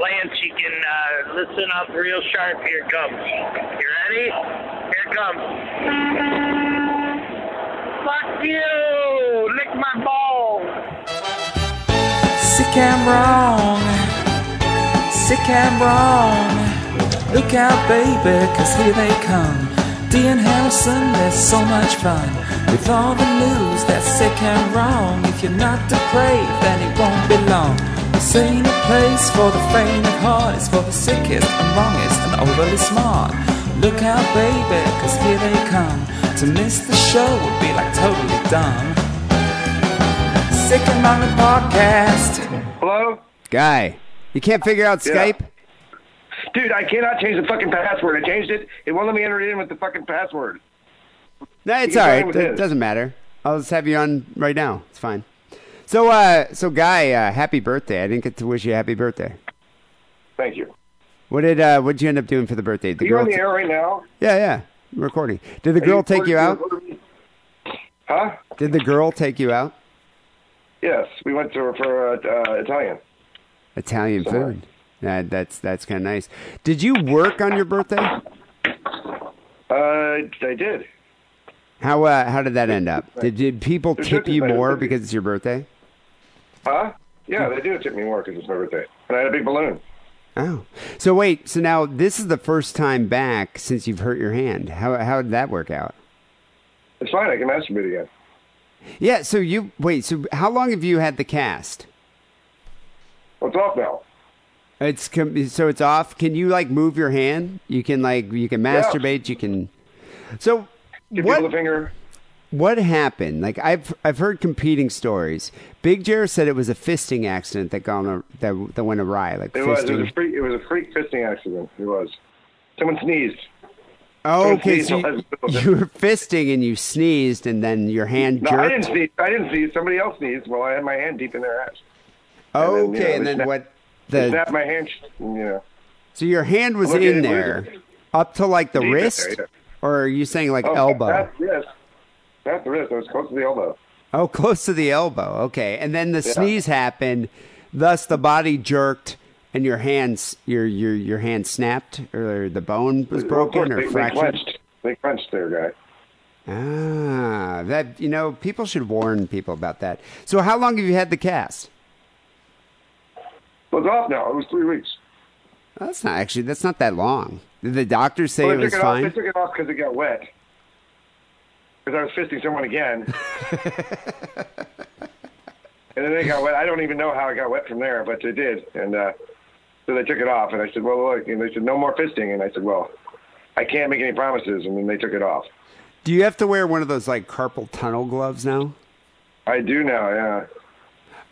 Lance, you can uh, listen up real sharp. Here it comes. You ready? Here it comes. Fuck you! Lick my balls! Sick and wrong, sick and wrong. Look out, baby, cause here they come. Dean Harrison, there's so much fun. With all the news that's sick and wrong. If you're not depraved, then it won't be long. This ain't a place for the faint of heart, it's for the sickest and wrongest and overly smart. Look out, baby, cause here they come. To miss the show would be like totally dumb. Sick and Wrong podcast. Hello? Guy, you can't figure out Yeah. Skype? Dude, I cannot change the fucking password. I changed it. It won't let me enter it in with the fucking password. No, it's You all can try right. with It doesn't matter. I'll just have you on right now. It's fine. So, uh, so Guy, uh, happy birthday! I didn't get to wish you a happy birthday. Thank you. What did uh, what did you end up doing for the birthday? Are The you on girl? the air right now? yeah, yeah. I'm recording. Did the girl take you out? Huh? Did the girl take you out? Yes, we went to for uh, uh, Italian. Italian Sorry. food. That, that's that's kind of nice. Did you work on your birthday? Uh, I did. How uh, how did that end up? Did, did people tip you more because it's your birthday? Huh? Yeah, they do tip me more because it's my birthday. And I had a big balloon. Oh, so wait. So now this is the first time back since you've hurt your hand. How how did that work out? It's fine. I can masturbate again. Yeah. So you wait. So how long have you had the cast? Well, it's off now. It's com- so it's off. Can you like move your hand? You can like you can masturbate. You can. So Give people what the finger. What happened? Like I've I've heard competing stories. Big Jer said it was a fisting accident that gone that that went awry. Like It was. It was a freak. It was a freak fisting accident. It was. Someone sneezed. oh, okay. So you, you were fisting and you sneezed and then your hand No, jerked. I didn't sneeze. I didn't sneeze. Somebody else sneezed while I had my hand deep in their ass. and then, you okay, know, and then what? The snapped my hand. You know. so your hand was in there up to like the Deep wrist, there, or are you saying like Oh, elbow? Wrist. That's the wrist. It was close to the elbow. Oh, close to the elbow. Okay, and then the Yeah. sneeze happened, thus the body jerked, and your hands, your your your hand snapped, or the bone was Well, broken course, or they, they fractured. clenched. They clenched there, guy. Ah, that you know, people should warn people about that. So, how long have you had the cast? Well, it's off now. It was three weeks. That's not actually. That's not that long. Did the doctors say Well, it was it off. fine? They took it off because it got wet. Because I was fisting someone again. and then it got wet. I don't even know how it got wet from there, but it did. And uh, so they took it off. And I said, well, look. And they said, no more fisting. And I said, well, I can't make any promises. And then they took it off. Do you have to wear one of those like carpal tunnel gloves now? I do now, yeah.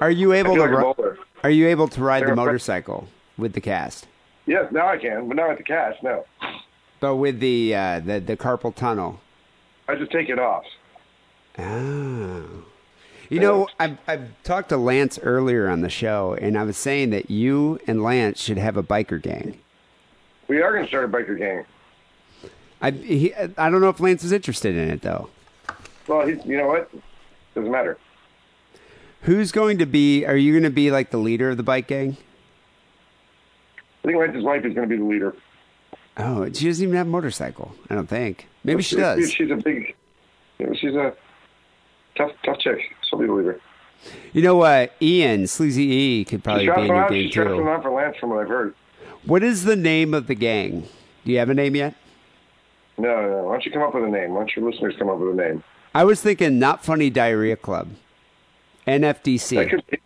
Are you able to? like bowler. are you able to ride the They're a- motorcycle with the cast? Yes, now I can, but not with the cast. no. But with the uh, the the carpal tunnel. I just take it off. Oh. You know, I've, I've talked to Lance earlier on the show, and I was saying that you and Lance should have a biker gang. We are going to start a biker gang. I he, I don't know if Lance is interested in it though. Well, he's, you know what? Doesn't matter. Who's going to be? Are you going to be like the leader of the bike gang? I think Lance's wife is going to be the leader. Oh, she doesn't even have a motorcycle. I don't think. Maybe she does. She's a big, she's a tough, tough chick. She'll be the leader. You know, uh, Ian Sleazy E could probably be in some your gang She shot some too. out for Lance, from what I've heard. What is the name of the gang? Do you have a name yet? No, no. Why don't you come up with a name? Why don't your listeners come up with a name? I was thinking Not Funny Diarrhea Club, NFDC. could. It's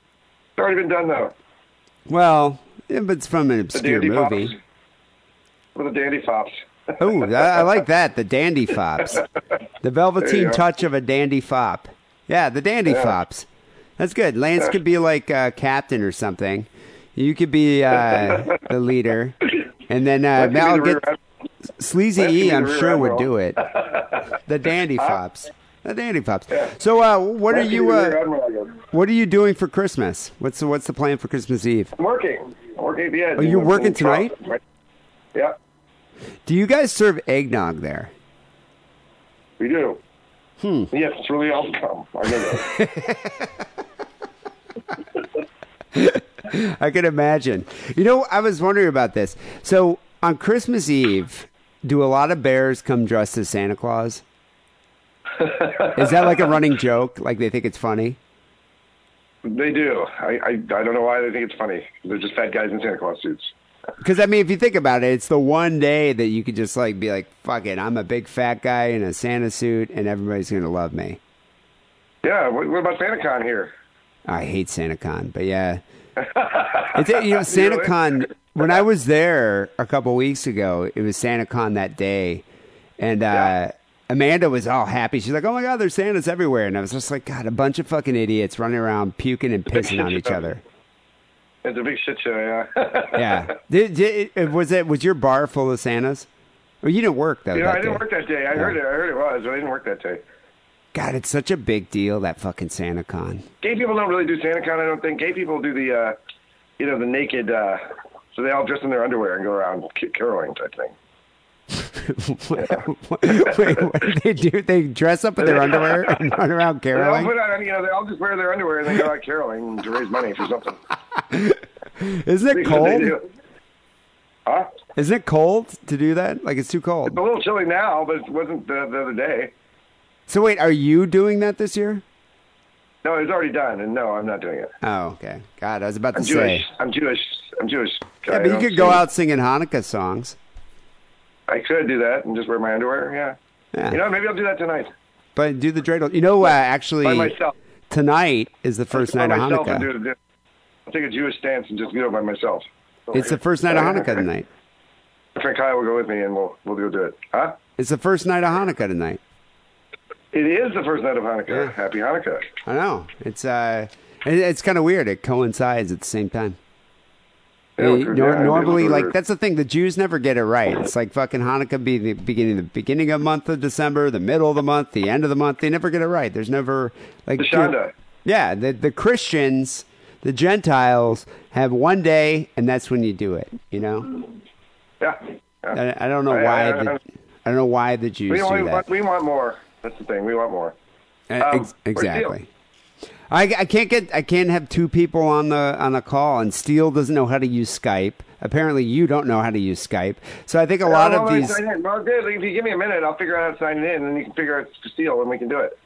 already been done though. Well, yeah, but it's from an obscure movie. Fops. With the Dandy Fops. Oh, I I like that. The Dandy Fops. The velveteen touch of a Dandy Fop. Yeah, the Dandy Yeah. Fops. That's good. Lance could be like uh, captain or something. You could be uh, the leader. And then uh, Mal get Sleazy E, I'm sure would do it. The Dandy Fops. The Dandy Fops. So, uh, what are you? be the rear Uh, admiral, I guess. what are you doing for Christmas? What's the, what's the plan for Christmas Eve? I'm working. I'm working at the edge. Oh, you're working tonight? Yeah, Do you guys serve eggnog there? we do. Hmm. Yes, it's really awesome. I know that. I can imagine. You know, I was wondering about this. So on Christmas Eve, do a lot of bears come dressed as Santa Claus? Is that like a running joke? Like they think it's funny? They do. I, I I don't know why they think it's funny. They're just fat guys in Santa Claus suits. Because I mean, if you think about it, it's the one day that you could just like be like, "Fuck it, I'm a big fat guy in a Santa suit, and everybody's gonna love me." Yeah. What, what about SantaCon here? I hate SantaCon, but yeah, it's, you know SantaCon. When I was there a couple weeks ago, it was SantaCon that day, and uh, Yeah. Amanda was all happy. She's like, "Oh my god, there's Santas everywhere!" And I was just like, "God, a bunch of fucking idiots running around puking and pissing on each other." It's a big shit show. Yeah. Yeah, did, did, was it was your bar full of Santas? Or you didn't work though. You know, that I didn't day. work that day. I heard it. I heard it was, but I didn't work that day. God, it's such a big deal that fucking SantaCon. Gay people don't really do SantaCon. I don't think. Gay people do the, uh, you know, the naked. Uh, so they all dress in their underwear and go around ca- caroling type thing. Wait, what do they do? They dress up in their underwear and run around They all caroling. put on, you know, they all just wear their underwear and they go out caroling to raise money for something. Isn't it cold? Huh? Isn't it cold to do that? Like it's too cold. It's a little chilly now, but it wasn't the, the other day. So wait, are you doing that this year? No, it's already done, and no, I'm not doing it. Oh, okay. God, I was about to I'm say. Jewish. I'm Jewish. I'm Jewish. Yeah, but you could go sing. out singing Hanukkah songs. I could do that and just wear my underwear. Yeah. Yeah. You know, maybe I'll do that tonight But do the dreidel. You know, uh, actually, by myself. tonight is the first night of Hanukkah. do. I'll take a Jewish stance and just it by myself. It's the first night of Hanukkah tonight. Friend Kyle will go with me, and we'll we'll go do it. Huh? It's the first night of Hanukkah tonight. It is the first night of Hanukkah. Yeah. Happy Hanukkah. I know. It's uh, it- it's kind of weird. It coincides at the same time. Yeah, yeah, nor- normally, like that's the thing. The Jews never get it right. It's like fucking Hanukkah be the beginning, of the beginning of month of December, the middle of the month, the end of the month. They never get it right. There's never like. Yeah, the the Christians, the Gentiles have one day, and that's when you do it. You know, Yeah. yeah. I, I don't know I- why I- the I- don't know why the Jews we, do want, that. we want more. That's the thing. We want more. Uh, Um, ex- exactly. I, I can't get I can't have two people on the on the call, and Steele doesn't know how to use Skype. Apparently, you don't know how to use Skype. So I think a lot of these. sign in. Well, good. If you give me a minute, I'll figure out how to sign it in, and then you can figure out Steele, and we can do it.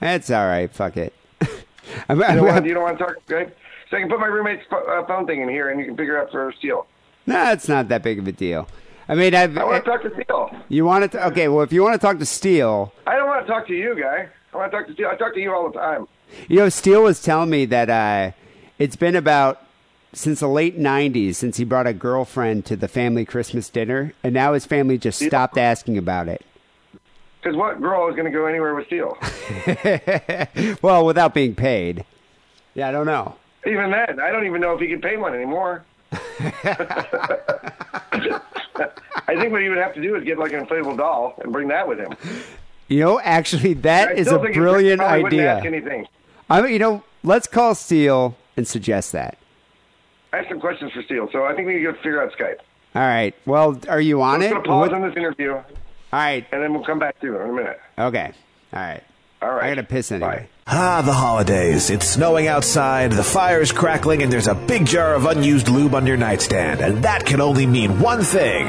That's all right. Fuck it. I'm, You I'm, don't, want, you don't want to talk, okay? So I can put my roommate's uh, phone thing in here, and you can figure out for Steele. no, it's not that big of a deal. I mean, I've, I want to talk to Steele. you want to? Okay, well, if you want to talk to Steele, I don't want to talk to you, guy. I want to talk to Steele. I talk to you all the time. You know, Steele was telling me that uh, it's been about since the late '90s since he brought a girlfriend to the family Christmas dinner, and now his family just stopped asking about it. Because what girl is going to go anywhere with Steele? well, without being paid. Yeah, I don't know. even then, I don't even know if he can pay one anymore. I think what he would have to do is get like an inflatable doll and bring that with him. You know, actually, that I is a brilliant wouldn't ask idea. anything. I mean, you know, let's call Steele and suggest that. I have some questions for Steele, so I think we need to figure out Skype. All right. Well, are you on I'm it? going to pause What- on this interview, All right. and then we'll come back to you in a minute. Okay. All right. All right. I gotta piss anyway. Bye. Ah, the holidays. It's snowing outside, the fire's crackling, and there's a big jar of unused lube on your nightstand. And that can only mean one thing.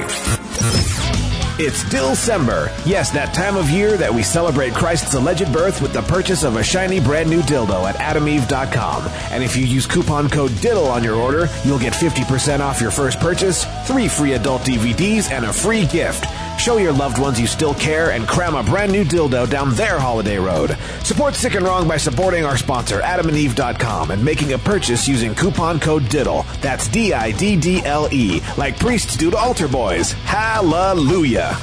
It's Dilsember. Yes, that time of year that we celebrate Christ's alleged birth with the purchase of a shiny brand new dildo at adameve.com. And if you use coupon code DIDDLE on your order, you'll get 50% off your first purchase, three free adult DVDs, and a free gift. Show your loved ones you still care and cram a brand new dildo down their holiday road. Support Sick and Wrong by supporting our sponsor, adamandeve.com, and making a purchase using coupon code DIDDLE. That's D I D D L E, like priests do to altar boys. Hallelujah.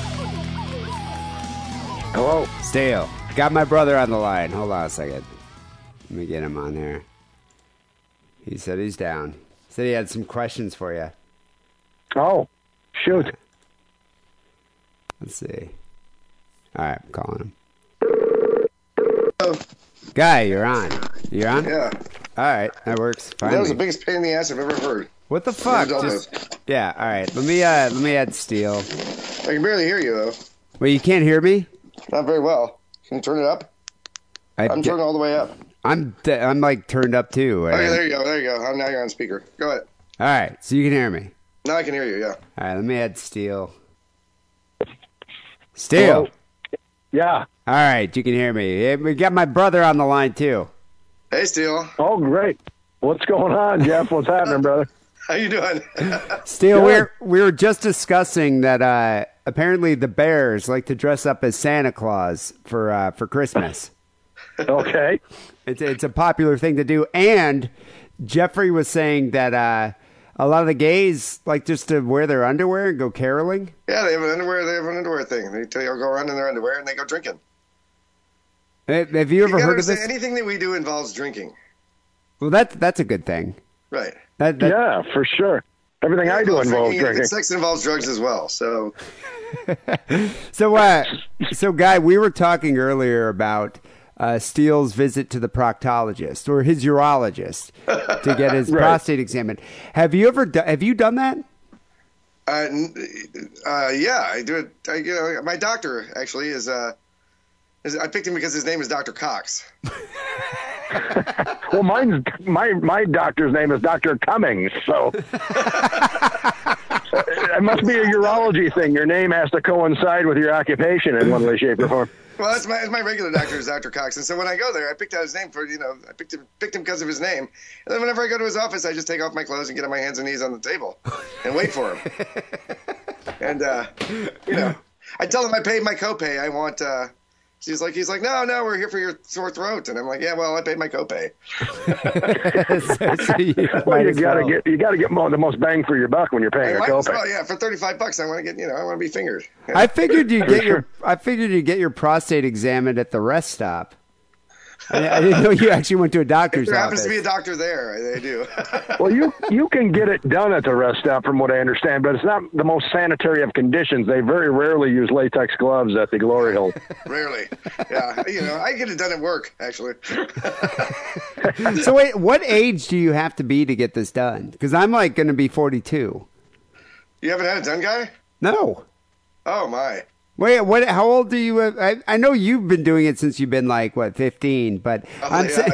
Hello. Steele. Got my brother on the line. Hold on a second. Let me get him on there. He said he's down. Said he had some questions for you. Oh, shoot. Let's see. All right, I'm calling him. Guy, you're on. You're on? Yeah, All right, that works. that was the biggest pain in the ass I've ever heard. what the fuck? Just- yeah, all right. Let me uh let me add Steele. I can barely hear you though. Wait, you can't hear me? Not very well. Can you turn it up? I I'm d- turning all the way up. I'm I'm like turned up too. Okay, and- there you go. There you go. Oh, now you're on speaker. Go ahead. All right, so you can hear me. Now I can hear you. Yeah. All right, let me add Steele. Steele. Hello? Yeah. All right, you can hear me. We got my brother on the line too. Hey, Steele. Oh, great. What's going on, Jeff? What's happening, brother? How you doing? Steele, we're we were just discussing that uh, apparently the Bears like to dress up as Santa Claus for uh, for Christmas. Okay. It's it's a popular thing to do, and Jeffrey was saying that uh, a lot of the gays like just to wear their underwear and go caroling. yeah, they have an underwear. They have an underwear thing. They tell you go around in their underwear and they go drinking. Have have you ever You heard of this? Anything that we do involves drinking. Well, that's that's a good thing. Right. That, that, Yeah, for sure. Everything I do Involves involves drinking, drinking. Sex involves drugs as well. So So, uh, so guy, we were talking earlier about uh, Steele's visit to the proctologist or his urologist to get his Right. prostate examined. Have you ever do- have you done that? Uh, uh, yeah, I do it. I, you know, my doctor actually is. Uh, is I picked him because his name is Doctor Cox. Well, mine's my my doctor's name is Doctor Cummings, so it must be a urology thing. Your name has to coincide with your occupation in one way, shape, or form. Well, that's my that's my regular doctor is Doctor Cox, and so when I go there, I picked out his name for you know I picked him picked him because of his name, and then whenever I go to his office, I just take off my clothes and get on my hands and knees on the table and wait for him. and uh, you know, I tell him I paid my copay. I want. Uh, She's like, he's like, no, no, we're here for your sore throat, and I'm like, yeah, well, I paid my copay. So- so you Well, you gotta well. get you gotta get mo- the most bang for your buck when you're paying I a copay. well, yeah, for 35 bucks, I want to get, you know, I want to be fingered. I figured you get your I figured you get your prostate examined at the rest stop. I, I didn't know you actually went to a doctor's There happens office. to be a doctor there. I, I do. Well, you you can get it done at the rest stop, from what I understand, but it's not the most sanitary of conditions. They very rarely use latex gloves at the glory hole. Rarely. Yeah, you know, I get it done at work, actually. so wait, what age do you have to be to get this done? Because I'm like going to be 42. You haven't had it done, guy? No. Oh, my. Wait, what? How old do you? have? I, I know you've been doing it since you've been like what, 15. But Oh, I'm yeah, saying,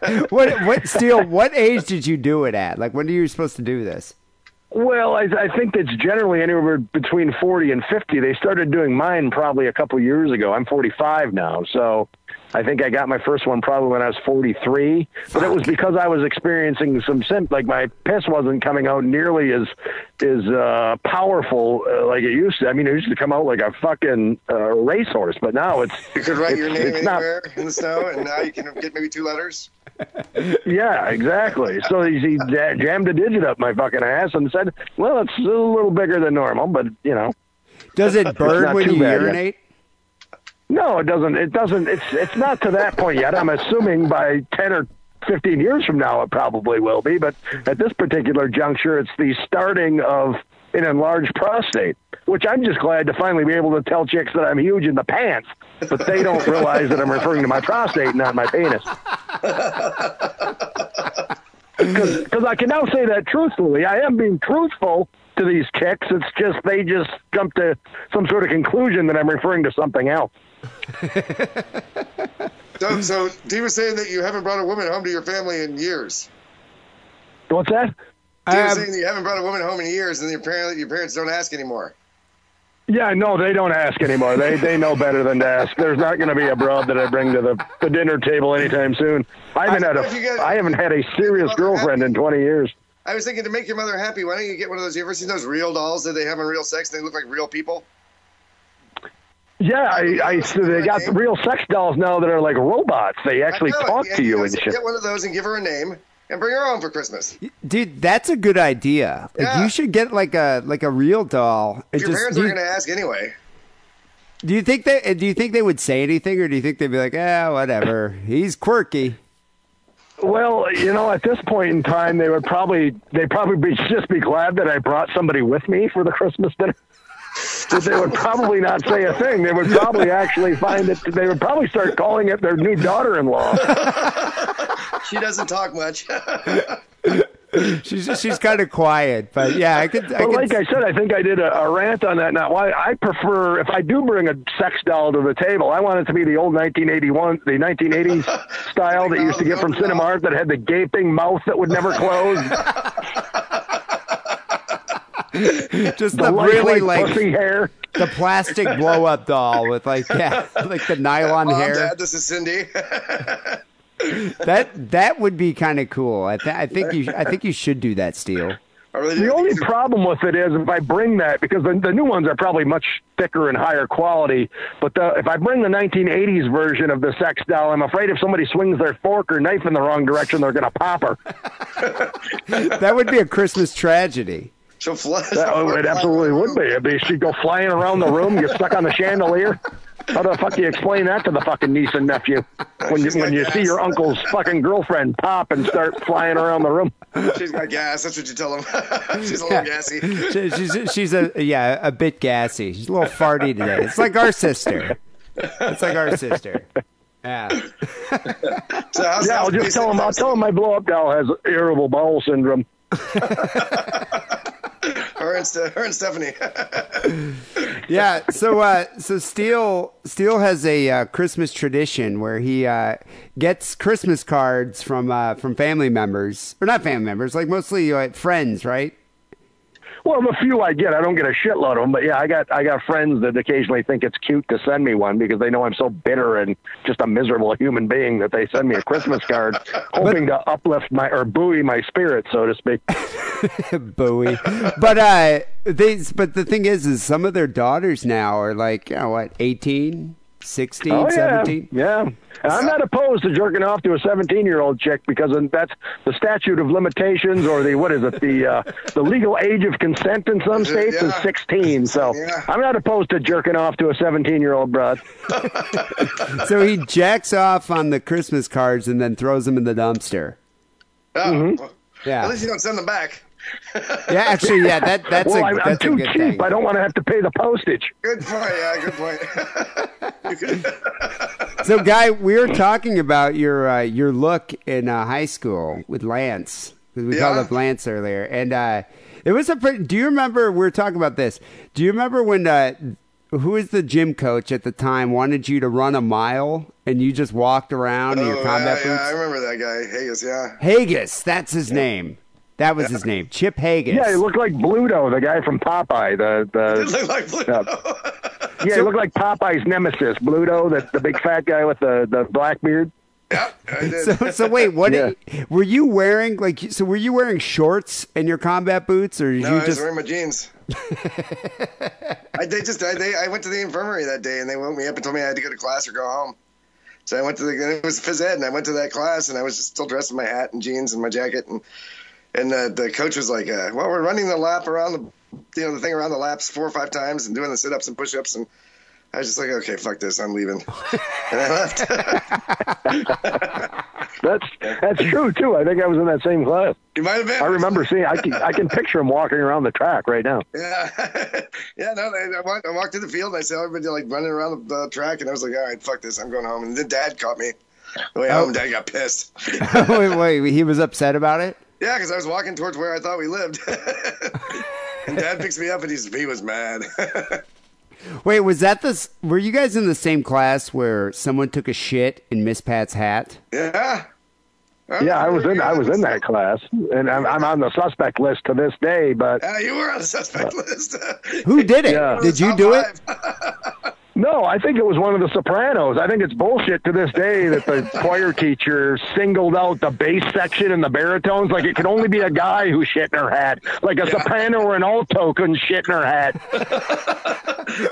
I what? What? Still, what age did you do it at? Like, when are you supposed to do this? Well, I, I think it's generally anywhere between 40 and 50. They started doing mine probably a couple years ago. I'm 45 now, so I think I got my first one probably when I was 43. But it was because I was experiencing some sim like my piss wasn't coming out nearly as as uh, powerful uh, like it used to. I mean, it used to come out like a fucking uh, racehorse, but now it's You could write it's, your name it's not anywhere in the snow, and now you can get maybe two letters. Yeah, exactly. So he, he jammed a digit up my fucking ass and said, "Well, it's a little bigger than normal, but you know, Does it burn when you urinate? yet. No, it doesn't. It doesn't. It's it's not to that point yet. I'm assuming by ten or fifteen years from now, it probably will be. But at this particular juncture, it's the starting of an enlarged prostate, which I'm just glad to finally be able to tell chicks that I'm huge in the pants, but they don't realize that I'm referring to my prostate, not my penis. Because I can now say that truthfully. I am being truthful to these chicks. It's just they just jump to some sort of conclusion that I'm referring to something else. So, so Dee was saying that you haven't brought a woman home to your family in years. What's that? Dee was Um, saying that you haven't brought a woman home in years, and your parents, your parents don't ask anymore. Yeah, no, they don't ask anymore. They they know better than to ask. There's not going to be a broad that I bring to the, the dinner table anytime soon. I haven't had you get- a I haven't had a serious girlfriend in 20 years. I was thinking to make your mother happy, why don't you get one of those? You ever seen those real dolls that they have in real sex? They look like real people. Yeah, I, I so they got the real sex dolls now that are like robots. They actually know, talk yeah, to you know, and shit. Get one of those and give her a name and bring her home for Christmas. Dude, that's a good idea. Like, Yeah. You should get like a like a real doll. and your just- parents are you, going to ask anyway. do you think they do you think they would say anything, or do you think they'd be like, ah, whatever, he's quirky? Well, you know, at this point in time, they would probably they probably be, just be glad that I brought somebody with me for the Christmas dinner. That they would probably not say a thing. They would probably actually find it. They would probably start calling it their new daughter-in-law. She doesn't talk much. she's she's kind of quiet, but yeah, I could. I But could like I said, I think I did a, a rant on that. Now, why I prefer if I do bring a sex doll to the table, I want it to be the old 1981, the 1980s style that you used to get from Cinemark that had the gaping mouth that would never close, just the the lifelike really like hair. the plastic blow up doll with like yeah, like the nylon Mom, hair. Dad, this is Cindy. That that would be kind of cool. I, th- I think you I think you should do that, Steele. I really The only problem with it is if I bring that because the, the new ones are probably much thicker and higher quality. But the, if I bring the 1980s version of the sex doll, I'm afraid if somebody swings their fork or knife in the wrong direction, they're going to pop her. That would be a Christmas tragedy. She'll fly. That, it absolutely would be. It'd be. She'd go flying around the room, get stuck on the chandelier. How the fuck do you explain that to the fucking niece and nephew when you, when got you see your uncle's fucking girlfriend pop and start flying around the room? She's got gas. That's what you tell him. She's a little gassy. She- She's she's a yeah a bit gassy. She's a little farty today. It's like our sister. It's like our sister. Yeah. So how's, Yeah, I'll just tell him. I'll tell him my blow up doll has irritable bowel syndrome. her and, her and Stephanie. Yeah. So uh, so Steele Steele has a uh, Christmas tradition where he uh, gets Christmas cards from uh, from family members or not family members, like mostly uh, friends, right? Well, the few I get, I don't get a shitload of them. But yeah, I got I got friends that occasionally think it's cute to send me one because they know I'm so bitter and just a miserable human being that they send me a Christmas card, hoping to uplift my or buoy my spirit, so to speak. Bowie. But uh, they but the thing is, is some of their daughters now are like you know what 18, 16, Oh yeah, 17. yeah. And I'm not opposed to jerking off to a 17 year old chick because that's the statute of limitations or the what is it the uh, the legal age of consent in some states is 16. So Yeah. I'm not opposed to jerking off to a 17 year old broad. So he jacks off on the Christmas cards and then throws them in the dumpster. Oh, Mm-hmm. well, Yeah. At least you don't send them back. Yeah, actually, yeah, that that's well, a I'm, I'm that's a too good cheap. thing. I don't want to have to pay the postage. Good point. Yeah, good point. So, guy, we were talking about your uh, your look in uh, high school with Lance because we called Yeah. up Lance earlier, and uh, it was a. Pretty, do you remember we were talking about this? Do you remember when uh, who was the gym coach at the time wanted you to run a mile and you just walked around in your oh, combat yeah, yeah, I remember that guy. Haggis, yeah. Haggis, that's his name. That was his name, Chip Haggis. Yeah, he looked like Bluto, the guy from Popeye. The the looked like Blue. yeah, he looked like Popeye's nemesis, Bluto, the the big fat guy with the the black beard. yeah, I did. So, so wait, what? Yeah. Were you wearing like? So were you wearing shorts and your combat boots, or did no, you I was just? wearing my jeans. I they just I, they I went to the infirmary that day and they woke me up and told me I had to go to class or go home. So I went to the and it was phys ed and I went to that class and I was just still dressed in my hat and jeans and my jacket and and uh, the coach was like, uh, "Well, we're running the lap around the you know the thing around the laps four or five times and doing the sit ups and push ups and." I was just like, okay, fuck this, I'm leaving, and I left. That's that's true too. I think I was in that same class. you might have been. I remember seeing. I can I can picture him walking around the track right now. Yeah, yeah. No, they, I, walked, I walked to the field and I saw everybody like running around the, the track, and I was like, all right, fuck this, I'm going home. And then Dad caught me. The way home, Dad got pissed. wait, wait, he was upset about it. Yeah, because I was walking towards where I thought we lived. and Dad picks me up, and he's he was mad. Wait, was that this? Were you guys in the same class where someone took a shit in Miss Pat's hat? yeah. Oh, yeah, I was in I was in that class, and I'm, I'm on the suspect list to this day. But Yeah, you were on the suspect uh, list. Who did it? Yeah. Did you Top do it? five. no, I think it was one of the Sopranos. I think it's bullshit to this day that the choir teacher singled out the bass section and the baritones. Like it could only be a guy who shit in her hat, like a soprano or an alto couldn't shit in her hat.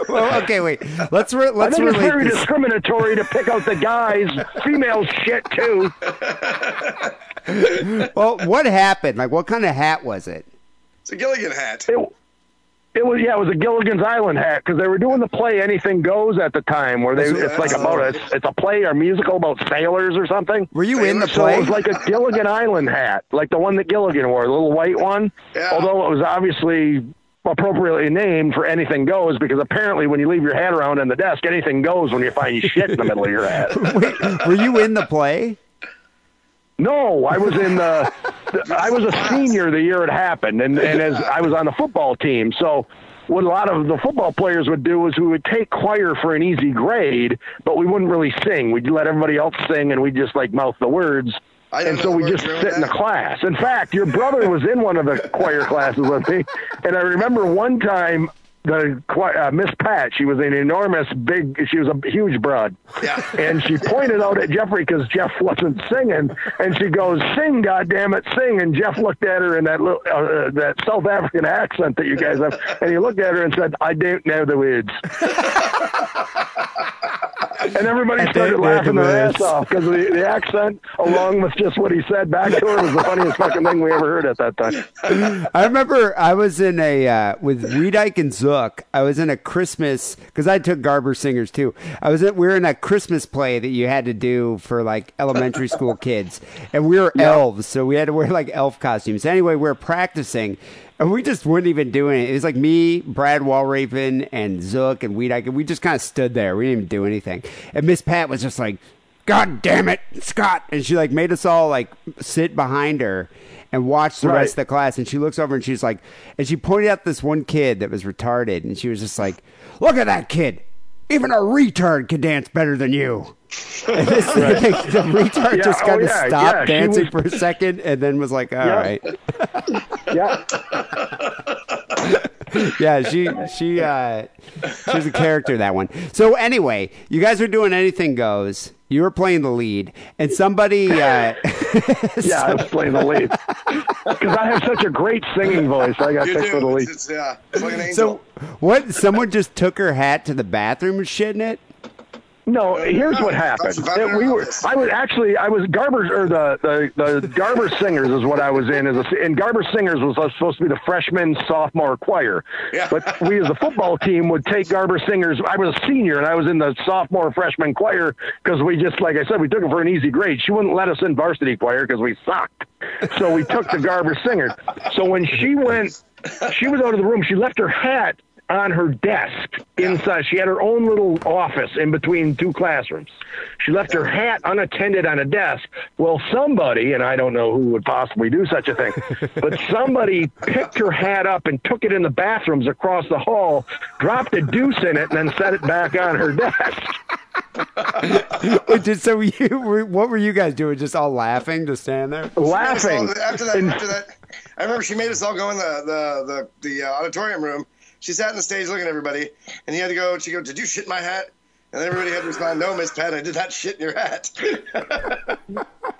Well, okay, wait. Let's re- let's think it's relate very this. discriminatory to pick out the guys. Females shit too. Well, what happened? Like, what kind of hat was it? It's a Gilligan hat. It, it was yeah, it was a Gilligan's Island hat because they were doing the play Anything Goes at the time, where they it's like about a it's a play or musical about sailors or something. Were you in the So it was like a Gilligan Island hat, like the one that Gilligan wore, the little white one. Yeah. Although it was obviously appropriately named for Anything Goes because apparently when you leave your hat around in the desk, anything goes when you find shit in the middle of your hat. Wait, were you in the play? No, I was in the. Uh, the I was a senior the year it happened, and and as I was on the football team, so what a lot of the football players would do is we would take choir for an easy grade, but we wouldn't really sing. We'd let everybody else sing, and we'd just like mouth the words. And so we just sit in the class. In fact, your brother was in one of the choir classes with me, and I remember one time the uh, Miss Pat. She was an enormous, big. She was a huge broad, Yeah. and she pointed out at Jeffrey because Jeff wasn't singing, and she goes, "Sing, goddamn it, sing!" And Jeff looked at her in that little, uh, uh, that South African accent that you guys have, and he looked at her and said, "I don't know the words." And everybody started laughing the their ass off because the, the accent, along with just what he said back to her, was the funniest fucking thing we ever heard at that time. I remember I was in a uh, with Wiedike and Zook. I was in a Christmas because I took Garber Singers too. I was in, we were in a Christmas play that you had to do for like elementary school kids, and we were elves, so we had to wear like elf costumes. Anyway, we're practicing. And we just weren't even doing it. It was like me, Brad Walraven, and Zook and and we just kind of stood there. We didn't even do anything. And Miss Pat was just like, God damn it, Scott. And she like made us all like sit behind her and watch the Right. rest of the class. And she looks over and she's like, and she pointed out this one kid that was retarded. And she was just like, look at that kid. Even a retard can dance better than you. And this, the, the retard Yeah, just oh, kind of yeah, stopped yeah, dancing was- for a second and then was like, all Yeah. right. Yeah. yeah, she she uh she was a character that one. So anyway, you guys were doing anything goes. You were playing the lead, and somebody. Uh, Yeah, I was playing the lead because I have such a great singing voice. I got picked for the lead. It's, it's, yeah, it's like an angel. so what? Someone just took her hat to the bathroom and shit in it. No, uh, here's what happened. About we were, I was actually. I was Garber's or the the, the Garber Singers is what I was in. As a, and Garber Singers was supposed to be the freshman sophomore choir. Yeah. But we as a football team would take Garber Singers. I was a senior and I was in the sophomore freshman choir because we just like I said we took it for an easy grade. She wouldn't let us in varsity choir because we sucked. So we took the Garber Singers. So when she went, she was out of the room. She left her hat on her desk inside. She had her own little office in between two classrooms. She left her hat unattended on a desk. Well, somebody, and I don't know who would possibly do such a thing, but somebody picked her hat up and took it in the bathrooms across the hall, dropped a deuce in it, and then set it back on her desk. Wait, did- so you were, what were you guys doing? Just all laughing, just standing there. Laughing. So after that, And- after that, I remember she made us all go in the the the, the uh, auditorium room. She sat on the stage looking at everybody, and you had to go. She go, "Did you shit my hat?" And then everybody had to respond, "No, Miss Pat, I did not shit in your hat."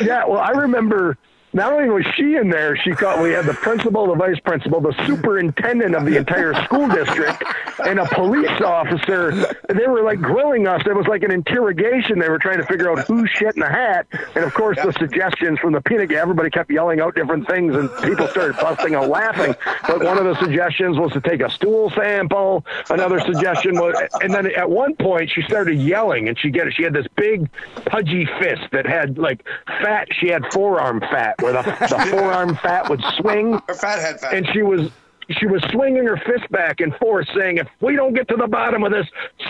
Yeah, well, I remember not only was she in there, she caught we had the principal, the vice principal, the superintendent of the entire school district, and a police officer. They were like grilling us. It was like an interrogation. They were trying to figure out who shit in the hat. And of course, the suggestions from the peanut gallery, everybody kept yelling out different things, and people started busting out laughing. But one of the suggestions was to take a stool sample. Another suggestion was, and then at one point she started yelling, and she get she had this big pudgy fist that had like fat. She had forearm fat where the, the forearm fat would swing, Her fat head fat. and she was she was swinging her fist back and forth, saying, "If we don't get to the bottom of this,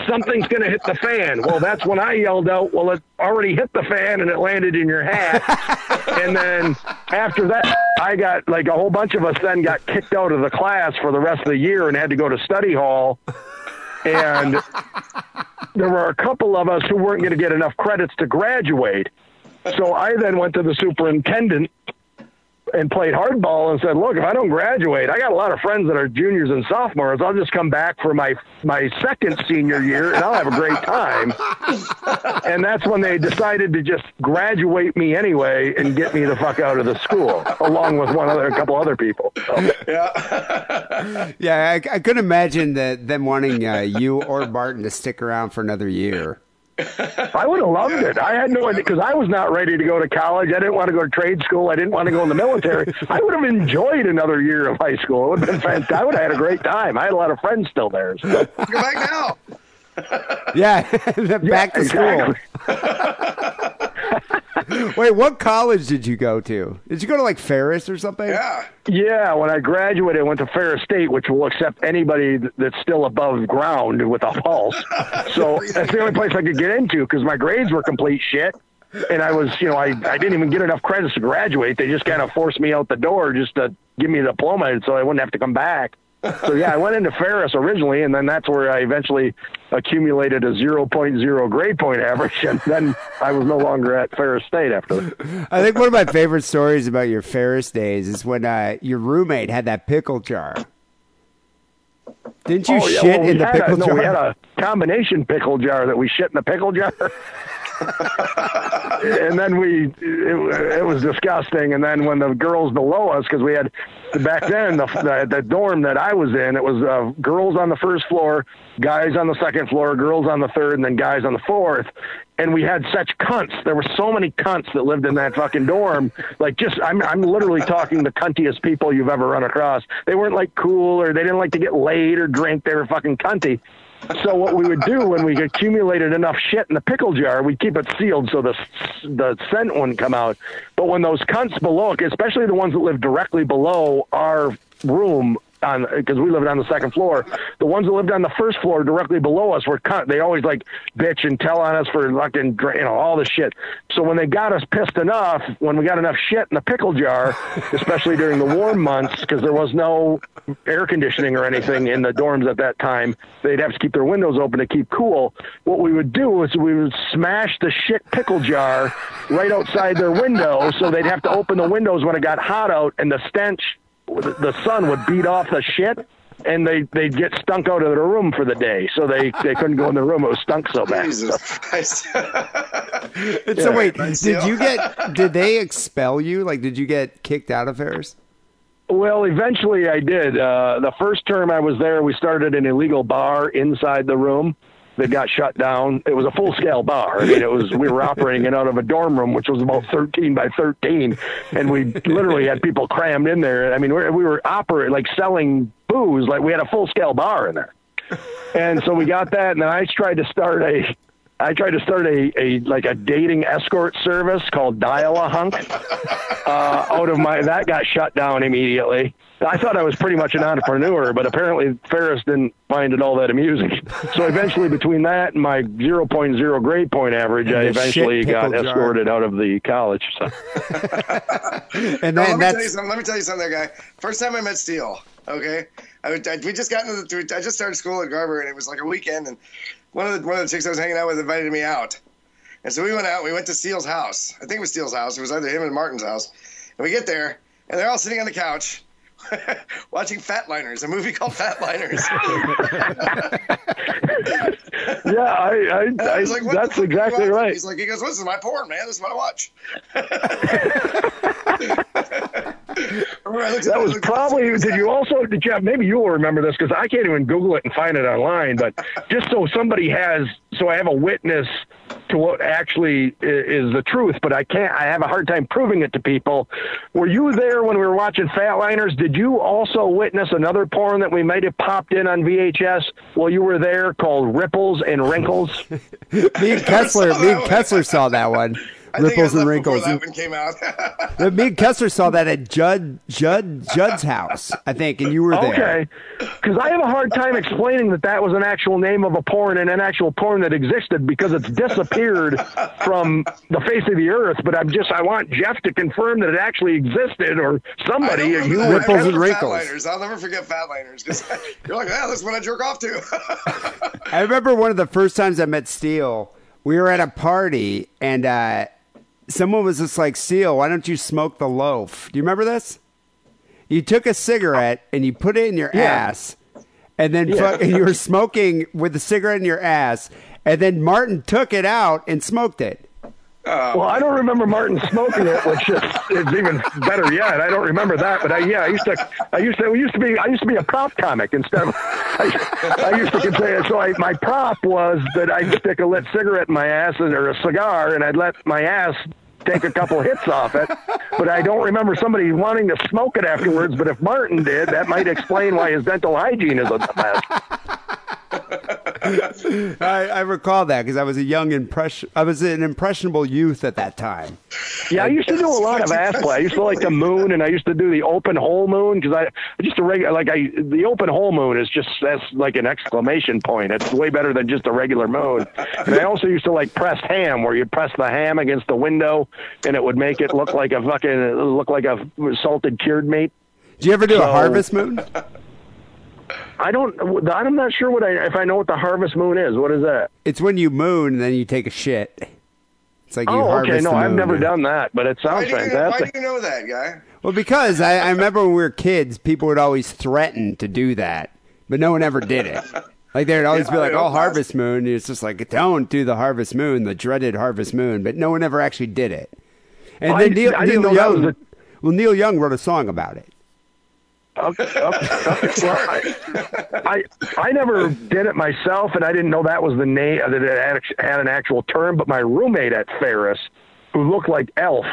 something's going to hit the fan." Well, that's when I yelled out, "Well, it already hit the fan and it landed in your hat." and then after that, I got like a whole bunch of us then got kicked out of the class for the rest of the year and had to go to study hall. And there were a couple of us who weren't going to get enough credits to graduate. So I then went to the superintendent and played hardball and said, "Look, if I don't graduate, I got a lot of friends that are juniors and sophomores. I'll just come back for my my second senior year and I'll have a great time." and that's when they decided to just graduate me anyway and get me the fuck out of the school, along with one other, a couple other people. So, Yeah, I, I couldn't imagine that them wanting uh, you or Barton to stick around for another year. I would have loved it. I had no idea because I was not ready to go to college. I didn't want to go to trade school. I didn't want to go in the military. I would have enjoyed another year of high school. It would have been fantastic. I would have had a great time. I had a lot of friends still there. So. Go back now. Yeah, back to exactly. School. Wait, what college did you go to? Did you go to like Ferris or something? Yeah. Yeah, when I graduated, I went to Ferris State, which will accept anybody that's still above ground with a pulse. So that's the only place I could get into because my grades were complete shit. and I was, you know, I, I didn't even get enough credits to graduate. They just kind of forced me out the door just to give me a diploma so I wouldn't have to come back. So yeah, I went into Ferris originally, and then that's where I eventually accumulated a 0.0 grade point average, and then I was no longer at Ferris State after. that. I think one of my favorite stories about your Ferris days is when uh, your roommate had that pickle jar. Didn't you Oh, yeah, shit well, we in the had a- pickle no, jar? we had a combination pickle jar that we shit in the pickle jar. and then we, it, it was disgusting. And then when the girls below us, because we had back then the, the the dorm that I was in, it was uh, girls on the first floor, guys on the second floor, girls on the third, and then guys on the fourth. And we had such cunts. There were so many cunts that lived in that fucking dorm. Like, just I'm I'm literally talking the cuntiest people you've ever run across. They weren't like cool or they didn't like to get laid or drink. They were fucking cunty. So what we would do when we accumulated enough shit in the pickle jar, we'd keep it sealed so the the scent wouldn't come out. But when those cunts below, especially the ones that live directly below our room on because we lived on the second floor, the ones that lived on the first floor directly below us were cut. They always like bitch and tell on us for fucking you know all this shit. So when they got us pissed enough, when we got enough shit in the pickle jar, especially during the warm months, because there was no air conditioning or anything in the dorms at that time, they'd have to keep their windows open to keep cool. What we would do is we would smash the shit pickle jar right outside their window, so they'd have to open the windows when it got hot out, and the stench, the sun would beat off the shit. And they they'd get stunk out of their room for the day, so they they couldn't go in the room. It was stunk so bad. Jesus Christ. And so wait, Nice did deal. you get? Did they expel you? Like, did you get kicked out of Ferris? Well, eventually I did. Uh, the first term I was there, we started an illegal bar inside the room that got shut down. It was a full scale bar. I mean, it was we were operating it out of a dorm room, which was about 13 by 13, and we literally had people crammed in there. I mean, we we were operating like selling booze, like we had a full scale bar in there. And so we got that, and then I tried to start a. I tried to start a, a like a dating escort service called Dial a Hunk uh, out of my that got shut down immediately. I thought I was pretty much an entrepreneur, but apparently Ferris didn't find it all that amusing. So eventually, between that and my 0.0 grade point average, I And the eventually got jar. escorted out of the college. So. And No, then let, me tell you that's something, let me tell you something, there, guy. First time I met Steele, okay? I, I, we just got into the, I just started school at Garber, and it was like a weekend, and one of the one of the chicks I was hanging out with invited me out, and so we went out. We went to Steele's house. I think it was Steele's house. It was either him and Martin's house. And we get there, and they're all sitting on the couch. watching Fatliners, a movie called Fatliners. Yeah, I, I, I like, that's fuck are you exactly right. He's like, he goes, this is my porn, man. This is what I watch. Remember, I looked at- That was probably. Did you also? Did you? Maybe you will remember this because I can't even Google it and find it online. But just so somebody has, so I have a witness to what actually is the truth. But I can't. I have a hard time proving it to people. Were you there when we were watching Fatliners? Did you also witness another porn that we might have popped in on VHS while you were there called Ripples and Wrinkles? me and Kessler. saw Me and. Kessler saw that one. I think I Ripples and wrinkles. That one came out. Me and Kessler saw that at Judd Judd Judd's house, I think, and you were there. Okay, because I have a hard time explaining that that was an actual name of a porn and an actual porn that existed because it's disappeared from the face of the earth. But I'm just I want Jeff to confirm that it actually existed or somebody. I You that. Ripples and wrinkles. Fatliners. I'll never forget Fatliners. 'cause You're like, yeah, that's what I jerk off to. I remember one of the first times I met Steele. We were at a party, and uh, someone was just like, Seal, why don't you smoke the loaf?" Do you remember this? You took a cigarette and you put it in your Yeah. ass, and then fuck, and you were smoking with the cigarette in your ass, and then Martin took it out and smoked it. Oh, well, I don't remember Martin smoking it, which is, is even better yet. I don't remember that, but I, yeah, I used to, I used to, it used to be, I used to be a prop comic instead of, I, I used to say, it so I, my prop was that I'd stick a lit cigarette in my ass and- or a cigar, and I'd let my ass take a couple hits off it. But I don't remember somebody wanting to smoke it afterwards. But if Martin did, that might explain why his dental hygiene is a mess. I, I recall that because I was a young impression. I was an impressionable youth at that time. Yeah, I used to do a lot of ass play. I used to like the moon, and I used to do the open hole moon because I just a regular like I the open hole moon is just that's like an exclamation point. It's way better than just a regular moon. And I also used to like press ham, where you press the ham against the window, and it would make it look like a fucking look like a salted cured meat. Do you ever do a harvest moon? I don't. I'm not sure what I if I know what the harvest moon is. What is that? It's when you moon and then you take a shit. It's like you Oh, harvest okay. No, the I've moon. never done that, but it Why sounds do, you, why do you know that, guy? Well, because I, I remember when we were kids, people would always threaten to do that, but no one ever did it. Like they'd always Yeah, be like, "Oh, know. harvest moon." And it's just like, don't do the harvest moon, the dreaded harvest moon. But no one ever actually did it. And I- then Neil, I Neil know that was Young, the- well, Neil Young wrote a song about it. Okay, okay, okay. Well, I, I I never did it myself, and I didn't know that was the name that it had an actual term. But my roommate at Ferris, who looked like Elf,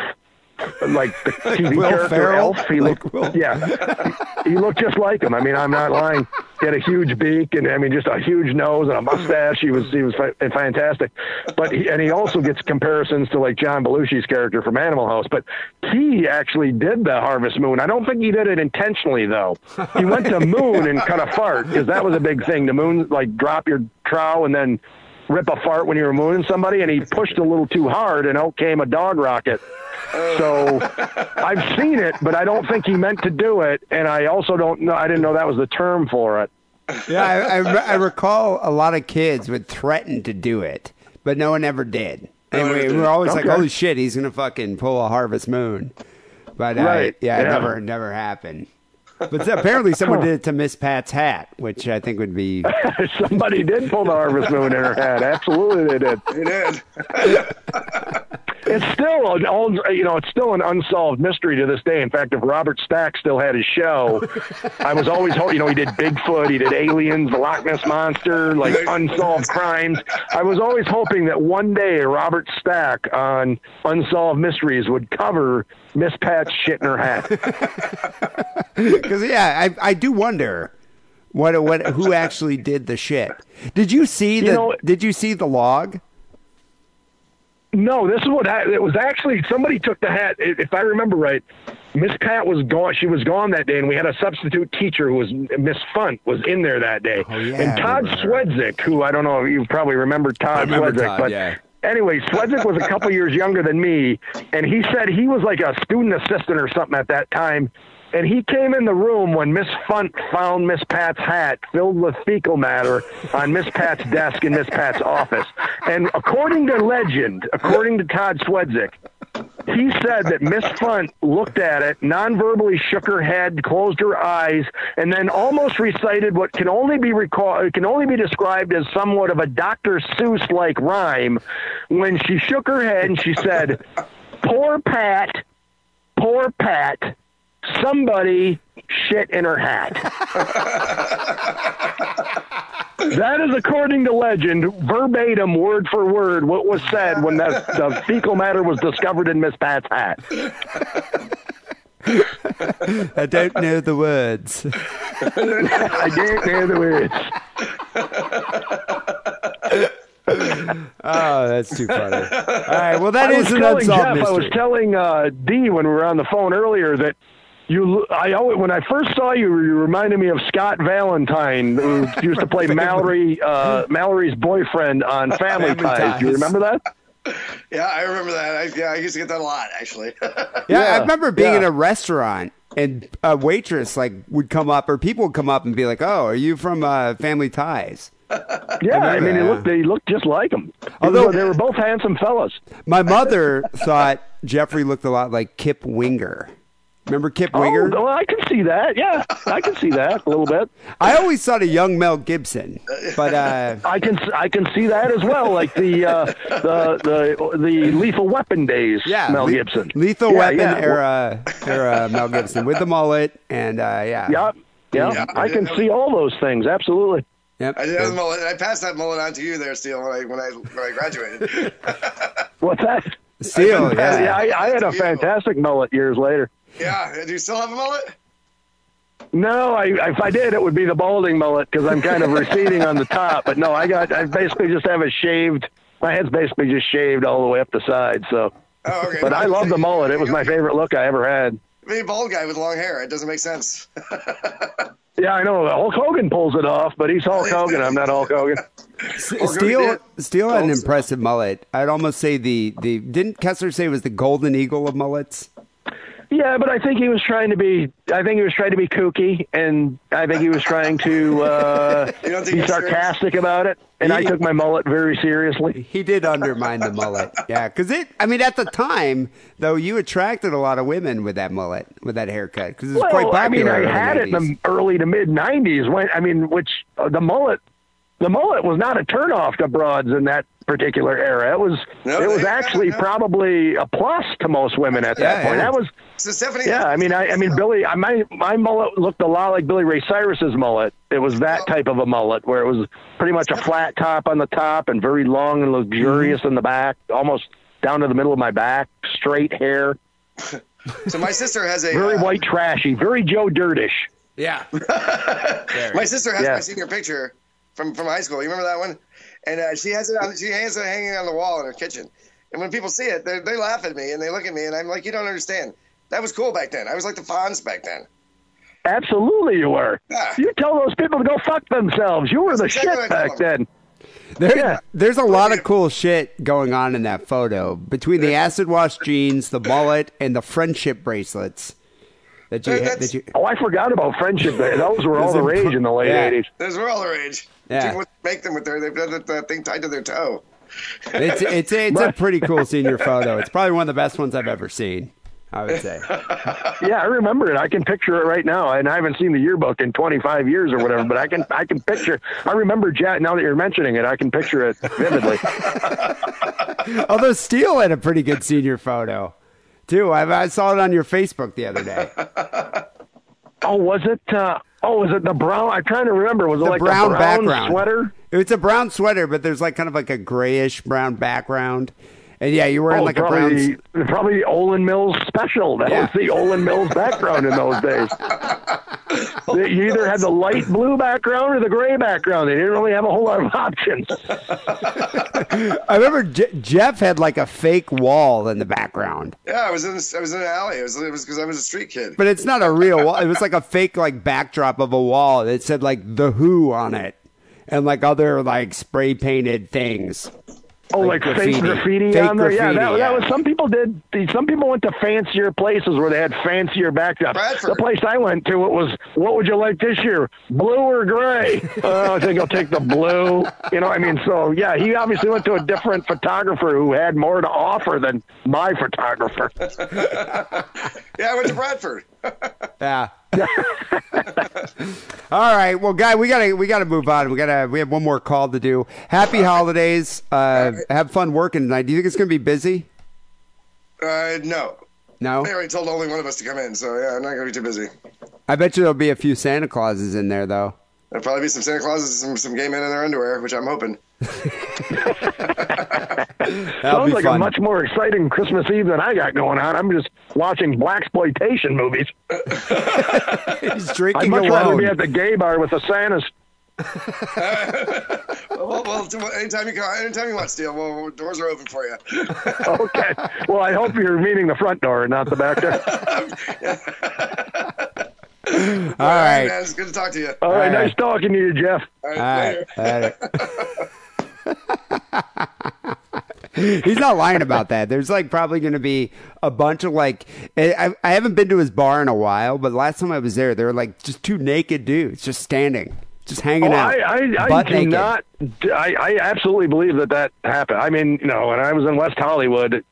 like the TV Will character Ferrell? Elf, he Like looked Will- yeah, he looked just like him. I mean, I'm not lying. He had a huge beak, and I mean, just a huge nose and a mustache. He was he was fa- fantastic. But he, and he also gets comparisons to like John Belushi's character from Animal House. But he actually did the Harvest Moon. I don't think he did it intentionally though. He went to moon and cut a fart because that was a big thing. The moon like drop your trowel and then rip a fart when you were mooning somebody, and he pushed a little too hard, and out came a dog rocket. So I've seen it, but I don't think he meant to do it, and I also don't know. I didn't know that was the term for it. Yeah, I, I, I recall a lot of kids would threaten to do it, but no one ever did. And we, we were always like, Okay. "Holy shit, he's gonna fucking pull a harvest moon!" But uh, Right, yeah, it yeah. never, it never happened. But apparently, someone did it to Miss Pat's hat, which I think would be. Somebody did pull the harvest moon in her head. Absolutely, they did. They did. It's still an all, you know, it's still an unsolved mystery to this day. In fact, if Robert Stack still had his show, I was always, ho- you know, he did Bigfoot, he did Aliens, the Loch Ness monster, like unsolved crimes. I was always hoping that one day Robert Stack on Unsolved Mysteries would cover Miss Pat's shit in her hat. Because yeah, I I do wonder what what who actually did the shit. Did you see the You know- Did you see the log? No, this is what I, it was actually somebody took the hat. If I remember right, Miss Pat was gone. She was gone that day, and we had a substitute teacher who was Miss Funt was in there that day. Oh, yeah, and Todd. Swedzik, who I don't know, you probably remember Todd remember Swedzik, Todd, but yeah. anyway, Swedzik was a couple years younger than me, and he said he was like a student assistant or something at that time. And he came in the room when Miss Funt found Miss Pat's hat filled with fecal matter on Miss Pat's desk in Miss Pat's office. And according to legend, according to Todd Swedzik, he said that Miss Funt looked at it, non-verbally shook her head, closed her eyes, and then almost recited what can only be recall can only be described as somewhat of a Dr. Seuss like rhyme when she shook her head and she said, "Poor Pat, poor Pat, somebody shit in her hat." That is according to legend, verbatim, word for word, what was said when that, the fecal matter was discovered in Miss Pat's hat. I don't know the words. I don't know the words. Oh, that's too funny. All right, well that I is was an telling unsolved Jeff, I was telling uh, Dee when we were on the phone earlier that you, I always, when I first saw you, you reminded me of Scott Valentine, who used to play Mallory, uh, Mallory's boyfriend on Family, Family Ties. Do you Ties. remember that? Yeah, I remember that. I, yeah, I used to get that a lot, actually. Yeah, Yeah, I remember being in a restaurant and a waitress like would come up or people would come up and be like, "Oh, are you from uh, Family Ties?" Yeah, I, remember mean, they looked, they looked just like him. Although- they were both handsome fellas. My mother thought Jeffrey looked a lot like Kip Winger. Remember Kip Winger? Oh, well, I can see that. Yeah, I can see that a little bit. I always thought a young Mel Gibson, but uh, I can I can see that as well, like the uh, the the the Lethal Weapon days. yeah, Mel Le- Gibson, Lethal Yeah, Weapon yeah. era era Mel Gibson with the mullet and uh, yeah, Yeah, yeah, Yeah. I can see all those things. Absolutely. Yep. I did mullet. I passed that mullet on to you there, Steele, when I when I when I graduated. What's that? Still, Yeah, yeah. I, I had a fantastic mullet years later. Yeah, do you still have a mullet? No, I, if I did, it would be the balding mullet because I'm kind of receding on the top. But no, I got I basically just have a shaved. My head's basically just shaved all the way up the side. So, Oh, okay. but I love the mullet. It was my favorite look I ever had. Be a bald guy with long hair. It doesn't make sense. Yeah, I know Hulk Hogan pulls it off, but he's Hulk Hogan. I'm not Hulk Hogan. Steele Steele had an impressive mullet. I'd almost say the the didn't Kessler say it was the golden eagle of mullets? Yeah, but I think he was trying to be. I think he was trying to be kooky, and I think he was trying to uh, You don't think be serious? sarcastic about it. And I took my mullet very seriously. He did undermine the mullet. Yeah, because it. I mean, at the time though, you attracted a lot of women with that mullet, with that haircut, because it's was quite Well, I mean. I had it in the the 90s. early to mid '90s. When I mean, which uh, the mullet, the mullet was not a turnoff to broads in that particular era. It was. No, it was actually no. probably a plus to most women at that Yeah, point. yeah. That was. So Stephanie. Yeah, I mean, I, I mean, Billy, I, my my mullet looked a lot like Billy Ray Cyrus's mullet. It was that type of a mullet where it was pretty much a flat top on the top and very long and luxurious in the back, almost down to the middle of my back, straight hair, So my sister has a very uh, white trashy, very Joe Dirtish. Yeah. My sister has Yeah. my senior picture from from high school. You remember that one? And uh, she has it on. She has it hanging on the wall in her kitchen. And when people see it, they they laugh at me and they look at me and I'm like, you don't understand. That was cool back then. I was like the Fonz back then. Absolutely, you were. Yeah. You tell those people to go fuck themselves. You were the exactly shit back then. There, Yeah. There's a lot of cool shit going on in that photo between the acid wash jeans, the mullet, and the friendship bracelets that you That- that you. Oh, I forgot about friendship. Those were all the rage in the late Yeah. '80s. Those were all the rage. Yeah. People make them with their they've got that, that thing tied to their toe. It's it's it's a pretty cool senior photo. It's probably one of the best ones I've ever seen. I would say. Yeah, I remember it. I can picture it right now, and I haven't seen the yearbook in 25 years or whatever. But I can, I can picture. I remember Jack. Now that you're mentioning it, I can picture it vividly. Although Steele had a pretty good senior photo too. I, I saw it on your Facebook the other day. oh, was it? Uh, oh, was it the brown? I'm trying to remember. Was it like brown the brown background sweater? It's a brown sweater, but there's like kind of like a grayish brown background. And yeah, you were wearing Oh, like a brown. probably, probably Olan Mills special. That Yeah. was the Olan Mills background in those days. you either had the light blue background or the gray background. They didn't really have a whole lot of options. I remember Je- Jeff had like a fake wall in the background, Yeah, I was in I was in an alley. It was it was because I was a street kid. but it's not a real wall. It was like a fake like backdrop of a wall that said like the Who on it, and like other like spray painted things. Oh, Like like, graffiti. fake graffiti Fake on there. yeah, that, yeah. that was some people did. Some people went to fancier places where they had fancier backdrops. Bradford. The place I went to, it was what would you like this year, blue or gray? uh, I think I'll take the blue. You know, I mean, so yeah, he obviously went to a different photographer who had more to offer than my photographer. Yeah, I went to Bradford. Yeah. All right, well, guy, we gotta we gotta move on. We gotta we have one more call to do. Happy holidays. Uh, have fun working tonight. Do you think it's gonna be busy? Uh, no. No. I already told only one of us to come in, so yeah, I'm not gonna be too busy. I bet you there'll be a few Santa Clauses in there though. There'll probably be some Santa Clauses and some, some gay men in their underwear, which I'm hoping. That'll Sounds be like fun. a much more exciting Christmas Eve than I got going on. I'm just watching black exploitation movies. He's drinking I'd drinking much rather be at the gay bar with the Santas. Well, well, anytime you come, anytime you want, Steele, well, well, doors are open for you. Okay. Well, I hope you're meaning the front door, not the back door. All right. man, it's good to talk to you. All right. All right. Nice talking to you, Jeff. All right, All right. Later. All right. He's not lying about that. There's like probably going to be a bunch of like I, I haven't been to his bar in a while, but last time I was there, there were like just two naked dudes just standing, just hanging Oh, out, I, I, I do naked. not. I, I absolutely believe that that happened. I mean, you know, when I was in West Hollywood,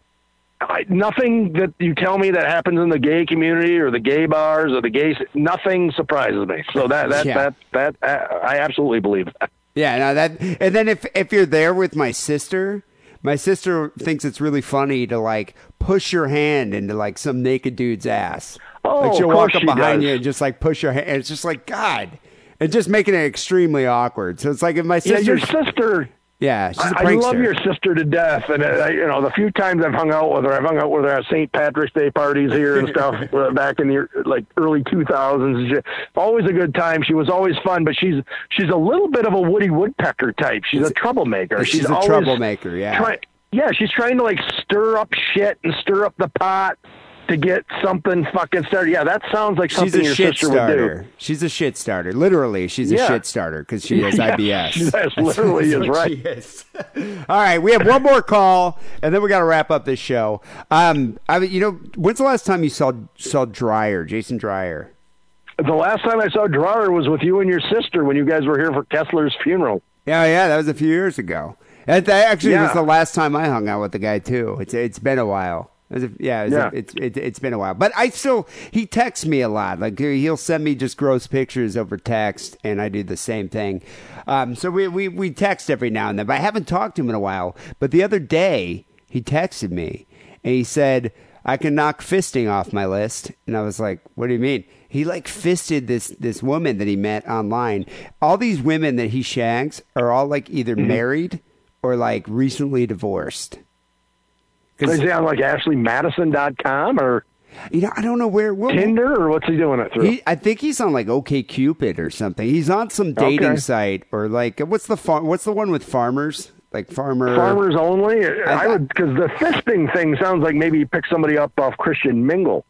I, nothing that you tell me that happens in the gay community or the gay bars or the gay, nothing surprises me. So that that Yeah. that that I absolutely believe that. Yeah, no, that and then if if you're there with my sister, my sister thinks it's really funny to like push your hand into like some naked dude's ass. Oh, like she'll walk up behind does. you and just like push your hand. It's just like God, and just making it extremely awkward. So it's like if my Yeah, sister, your sister. Yeah, she's a I, I prankster. love your sister to death, and uh, you know the few times I've hung out with her, I've hung out with her at St. Patrick's Day parties here and stuff uh, back in the like early 2000s. Always a good time. She was always fun, but she's she's a little bit of a Woody Woodpecker type. She's a troublemaker. She's a always troublemaker, yeah. try- yeah, she's trying to like stir up shit and stir up the pot to get something fucking started. Yeah, that sounds like something your sister starter. would do. She's a shit starter. Literally, she's a shit starter because she has Yeah, IBS. she- That's- literally is right. she is. All right, we have one more call, and then we got to wrap up this show. Um, I mean, you know, when's the last time you saw saw Dryer, Jason Dryer? The last time I saw Drawer was with you and your sister when you guys were here for Kessler's funeral. Yeah, yeah, that was a few years ago. That, that actually was the last time I hung out with the guy too. It's it's been a while. It was a- yeah, it was a- Yeah. it's it, it's been a while. But I still he texts me a lot. Like he'll send me just gross pictures over text, and I do the same thing. Um, so we, we we text every now and then. But I haven't talked to him in a while. But the other day he texted me and he said I can knock fisting off my list, and I was like, what do you mean? He like fisted this this woman that he met online. All these women that he shags are all like either Mm-hmm. married or like recently divorced. Is he on like AshleyMadison.com or You know, I don't know where. We'll, Tinder or what's he doing it through? He, I think he's on like OK Cupid or something. He's on some dating Okay. site or like what's the far, what's the one with farmers? Like farmer Farmers only. I, I- would because the fisting thing sounds like maybe you pick somebody up off Christian Mingle.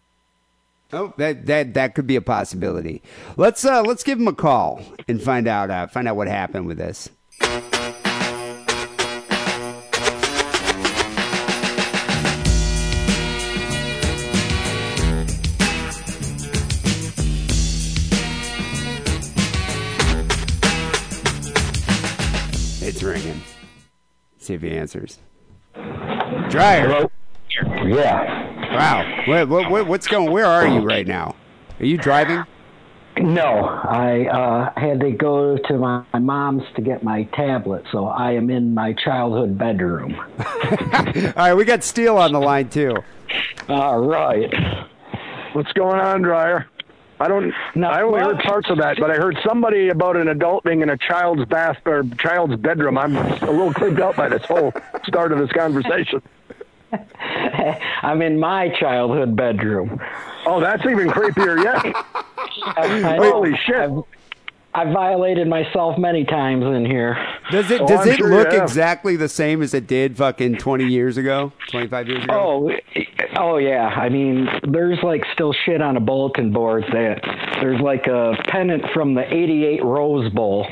Oh, that that that could be a possibility. Let's uh let's give him a call and find out uh, find out what happened with this. Ringing. See if he answers. Dryer. Yeah. Wow. What, what, what, what's going? Where are you right now? Are you driving? No, I uh, had to go to my, my mom's to get my tablet, so I am in my childhood bedroom. All right, we got Steele on the line too. All right. What's going on, Dryer? I don't. No, I only well- heard parts of that, but I heard somebody about an adult being in a child's bath or child's bedroom. I'm a little creeped out by this whole start of this conversation. I'm in my childhood bedroom. Oh, that's even creepier yet. I, Holy shit! I've, I violated myself many times in here. Does it Oh, does I'm it sure look exactly the same as it did fucking twenty years ago, twenty five years ago? Oh, oh yeah. I mean, there's like still shit on a bulletin board that there's like a pennant from the '88 Rose Bowl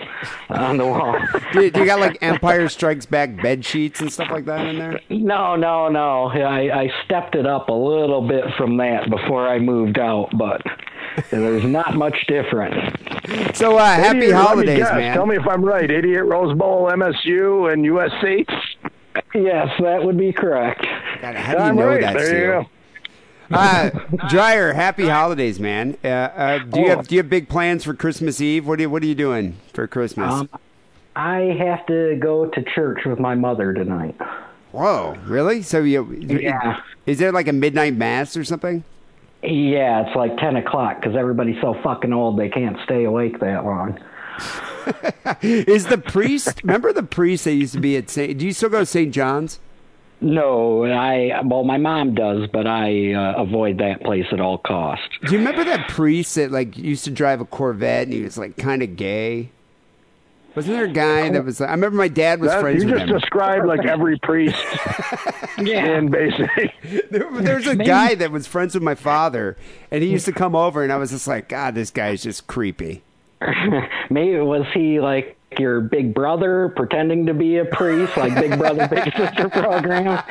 on the wall. Do, do you got like Empire Strikes Back bed sheets and stuff like that in there? No, no, no. I, I stepped it up a little bit from that before I moved out, but there's not much difference. So uh, happy 88 let me holidays, guess. man. Tell me if I'm right. 88 Rose Bowl, MSU, and USC. Yes, that would be correct. God, how do you I'm know right. that, there you go. Uh, Dryer, happy holidays, man. Uh, uh, do you Oh. have do you have big plans for Christmas Eve? What are you, what are you doing for Christmas? Um, I have to go to church with my mother tonight. Whoa, really? So you Yeah. is there like a midnight mass or something? Yeah, it's like 10 o'clock because everybody's so fucking old they can't stay awake that long. Is the priest? remember the priest that used to be at St. Do you still go to St. John's? No, I, well, my mom does, but I uh, avoid that place at all costs. Do you remember that priest that like used to drive a Corvette and he was like kind of gay? Wasn't there a guy that was? I remember my dad was That- friends you with him. You just him. described like every priest in basic. There, there was a guy that was friends with my father, and he used to come over, and I was just like, God, this guy's just creepy. Maybe was he like your big brother pretending to be a priest, like Big Brother Big Sister program?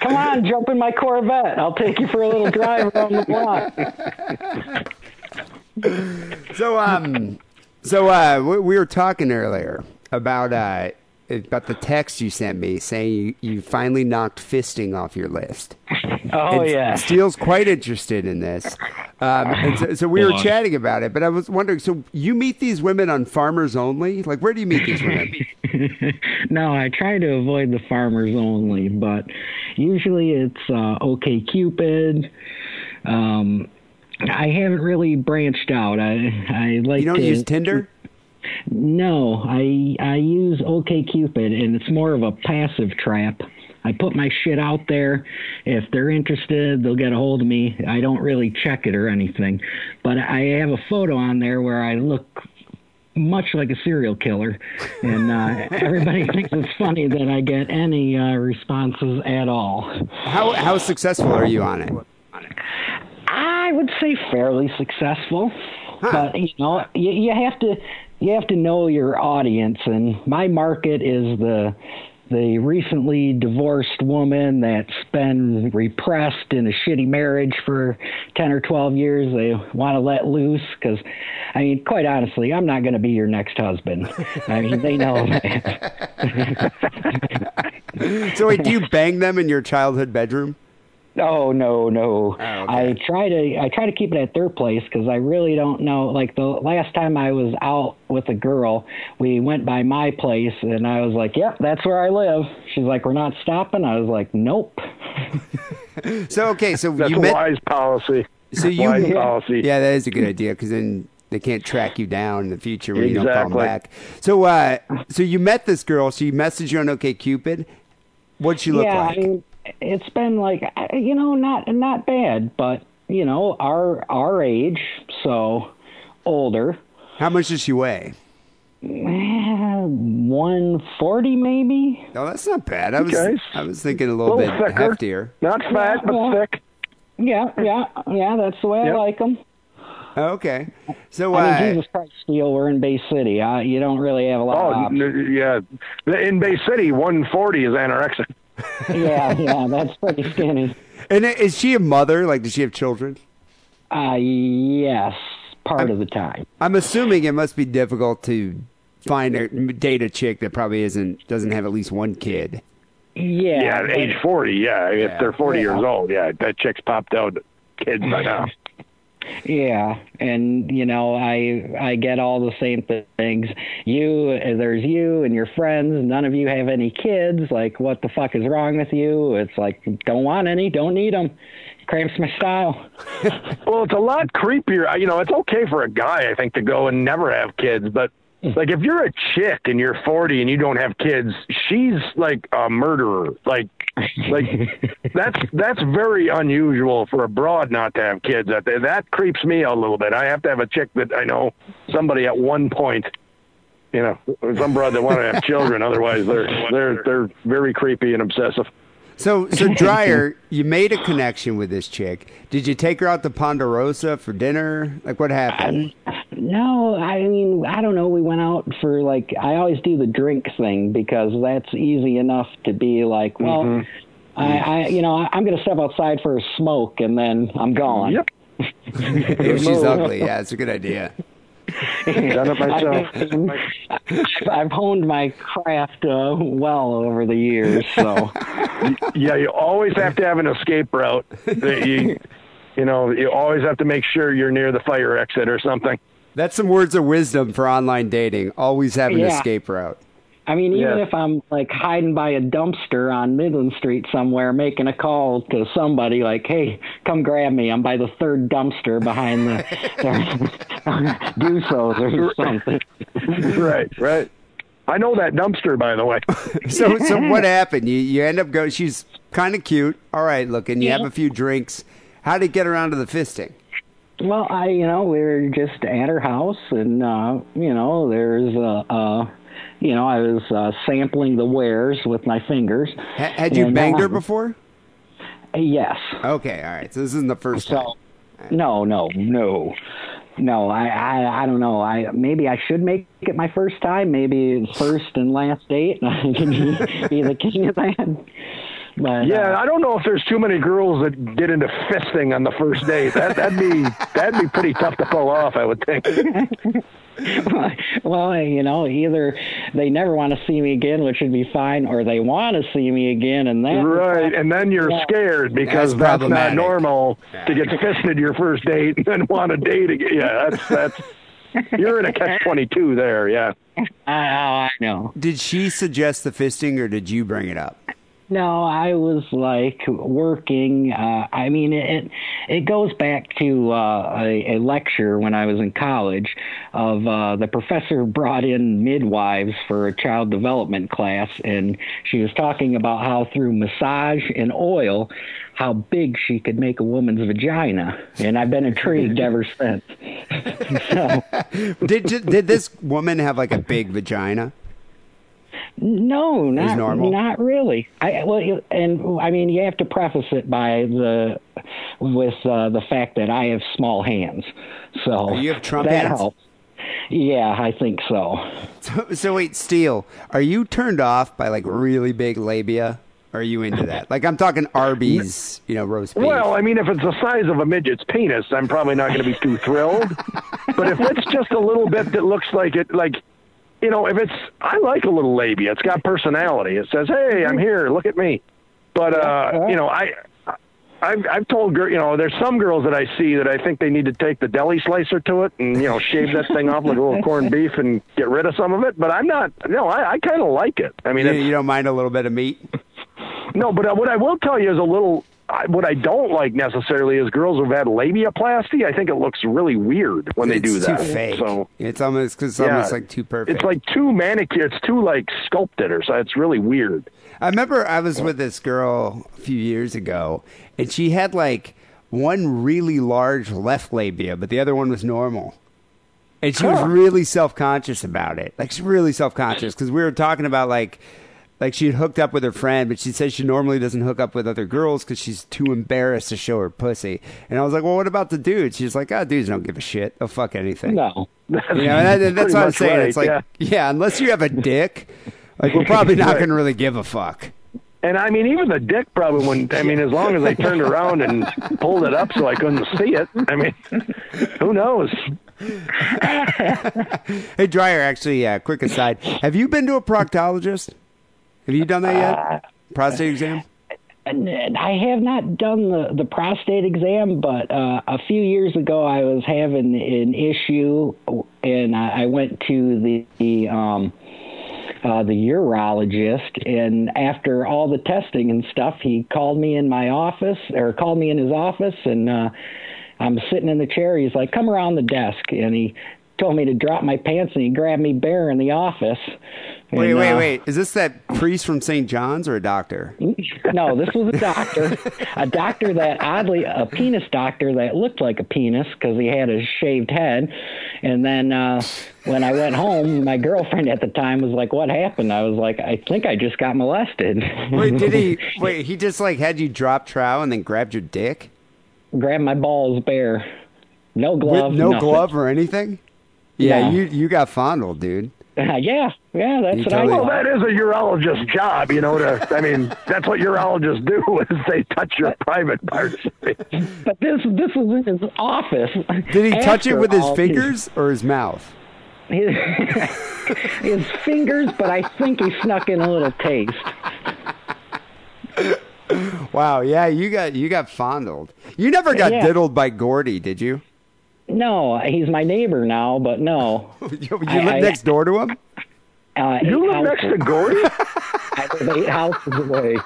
Come on, jump in my Corvette. I'll take you for a little drive around the block. So, um, so uh, we, we were talking earlier about uh, about the text you sent me saying you, you finally knocked fisting off your list. Oh And yeah. Steele's quite interested in this. Um, and so, so we were chatting about it, but I was wondering. So you meet these women on Farmers Only? Like, where do you meet these women? no, I try to avoid the farmers only, but usually it's uh, OK Cupid. Um, I haven't really branched out. I I like You don't to, use Tinder? No, I I use OKCupid, and it's more of a passive trap. I put my shit out there. If they're interested, they'll get a hold of me. I don't really check it or anything, but I have a photo on there where I look much like a serial killer, and uh, everybody thinks it's funny that I get any uh, responses at all. How how successful are you on it? I would say fairly successful, but you know, you, you have to you have to know your audience, and my market is the the recently divorced woman that's been repressed in a shitty marriage for 10 or 12 years. They want to let loose because i mean quite honestly i'm not going to be your next husband. I mean they know that. So wait, do you bang them in your childhood bedroom? Oh no, no. Oh, okay. I try to I try to keep it at their place because I really don't know. Like the last time I was out with a girl, we went by my place and I was like, "Yep, that's where I live." She's like, "We're not stopping." I was like, "Nope." So okay, so That's you a met. wise policy. So you, wise policy. yeah, that is a good idea because then they can't track you down in the future when you don't call them back. So, uh, so you met this girl. She messaged you on OkCupid. What'd she look yeah, like? I mean, it's been like uh, you know, not not bad, but you know, our our age, so older. How much does she weigh? One forty maybe. No, that's not bad. I was Okay. I was thinking a little, Little bit thicker. heftier. Not fat, but Yeah. thick. Yeah, yeah, yeah. That's the way Yep. I like them. Okay. So, I uh, mean, Jesus Christ, Steele, we're in Bay City. Uh, you don't really have a lot Oh, of options. n- yeah. In Bay City, 140 is anorexic. Yeah, yeah, that's pretty skinny. and is she a mother? Like, does she have children? Uh, yes, part of the time. I'm assuming it must be difficult to find a date a chick that probably isn't doesn't have at least one kid. Yeah, Yeah, at age 40, yeah. If they're 40 Yeah. years old, yeah, that chick's popped out kids by now. Yeah, and you know, I I get all the same things. You, there's you and your friends. None of you have any kids. Like, what the fuck is wrong with you? It's like, don't want any, don't need them. Cramps my style. Well, it's a lot creepier. You know, it's okay for a guy, I think, to go and never have kids, but Hmm. like if you're a chick and you're 40 and you don't have kids, she's like a murderer. Like, like that's that's very unusual for a broad not to have kids. That that creeps me out a little bit. I have to have a chick that I know somebody at one point. You know, some broad that want to have children. Otherwise, they're they're they're very creepy and obsessive. So, so Dryer, you made a connection with this chick. Did you take her out to Ponderosa for dinner? Like, what happened? Um, no, I mean, I don't know. We went out for like, I always do the drink thing because that's easy enough to be like, well, mm-hmm. I, I, you know, I'm going to step outside for a smoke and then I'm gone. Yep. if she's ugly, yeah, it's a good idea. Done it myself. I mean, I've, I've honed my craft uh, well over the years, so yeah, you always have to have an escape route. That you, you know, you always have to make sure you're near the fire exit or something. That's some words of wisdom for online dating. Always have an Yeah. escape route. I mean, even Yeah. if I'm like hiding by a dumpster on Midland Street somewhere, making a call to somebody like, "Hey, come grab me! I'm by the third dumpster behind the Dusos or something." right, right. I know that dumpster, by the way. So, so what happened? You you end up going. She's kind of cute. All right, looking. You have a few drinks. How did it get around to the fisting? Well, I, you know, we were just at her house, and uh, you know, there's uh, uh, you know, I was uh, sampling the wares with my fingers. Ha- had you banged her uh, before? Yes. Okay, all right. So this isn't the first time. So, no, no, no, no. I, I, I don't know. I maybe I should make it my first time. Maybe it's first and last date. I can be, be the king of that. But Yeah, uh, I don't know if there's too many girls that get into fisting on the first date. That that'd be that'd be pretty tough to pull off, I would think. well, you know, either they never want to see me again, which would be fine, or they want to see me again, and that Right, and then you're Yeah. scared because That's that's, not problematic. normal to get fisted your first date and then want to date again. Yeah, that's that's you're in a catch twenty two there. Yeah. I, I know. Did she suggest the fisting, or did you bring it up? No, I was like working. Uh, I mean, it it goes back to uh, a, a lecture when I was in college. Of uh, the professor brought in midwives for a child development class, and she was talking about how through massage and oil, how big she could make a woman's vagina, and I've been intrigued ever since. so, Did did this woman have like a big vagina? No, not normal? not really. I well, and I mean, you have to preface it by the with uh, the fact that I have small hands. So Oh, you have Trump that hands? helps. Yeah, I think so. So, so wait, Steele, are you turned off by like really big labia? Are you into that? Like I'm talking Arby's, you know, roast beef. Well, I mean, if it's the size of a midget's penis, I'm probably not going to be too thrilled. but if it's just a little bit that looks like it, like, you know, if it's, I like a little labia. It's got personality. It says, "Hey, I'm here. Look at me." But uh, you know, I. I've, I've told girl, you know, there's some girls that I see that I think they need to take the deli slicer to it and you know shave that thing off like a little corned beef and get rid of some of it. But I'm not. No, I, I kind of like it. I mean, you, you don't mind a little bit of meat? no, but uh, what I will tell you is a little. I, what I don't like necessarily is girls who've had labiaplasty. I think it looks really weird when they it's do that. too fake. So it's almost because it's yeah, almost like too perfect. It's like too manicured. It's too like sculpted, or so it's really weird. I remember I was with this girl a few years ago, and she had like one really large left labia, but the other one was normal. And she was really self conscious about it. Like she's really self conscious because we were talking about like, like she had hooked up with her friend, but she says she normally doesn't hook up with other girls because she's too embarrassed to show her pussy. And I was like, well, what about the dudes? She's like, oh, dudes don't give a shit. They'll fuck anything. No, You know, and that, that's what I'm saying. right, it's like, yeah. yeah. unless you have a dick, like we're probably not going to really give a fuck. And I mean, even the dick probably wouldn't. I mean, as long as they turned around and pulled it up so I couldn't see it. I mean, who knows? Hey, Dryer, actually, uh, quick aside. Have you been to a proctologist? Have you done that yet? Prostate exam? I have not done the, the prostate exam, but uh, a few years ago I was having an issue, and I, I went to the, the um, uh, the urologist, and after all the testing and stuff, he called me in my office or called me in his office, and uh, I'm sitting in the chair. He's like, "Come around the desk," and he told me to drop my pants, and he grabbed me bare in the office. Wait, And, wait, uh, wait. Is this that priest from St. John's or a doctor? no, this was a doctor, a doctor that oddly, a penis doctor that looked like a penis because he had a shaved head. And then uh, when I went home, my girlfriend at the time was like, "What happened?" I was like, "I think I just got molested." Wait, did he? Wait, he just like had you drop trow and then grabbed your dick Grab my balls bare, no glove, with no nothing. glove or anything? Yeah, No. you you got fondled, dude. yeah, yeah, that's You what totally- I Well, that is a urologist's job, you know. To I mean, that's what urologists do is they touch your private parts. But this this was in his office. Did he touch it with his all fingers or his mouth? His, his fingers, but I think he snuck in a little taste. Wow, yeah, you got you got fondled. You never got Yeah. diddled by Gordy, did you? No, he's my neighbor now, but no. You, you I- live I- next door to him? Uh, You eight live next to Gordy? I live eight houses away.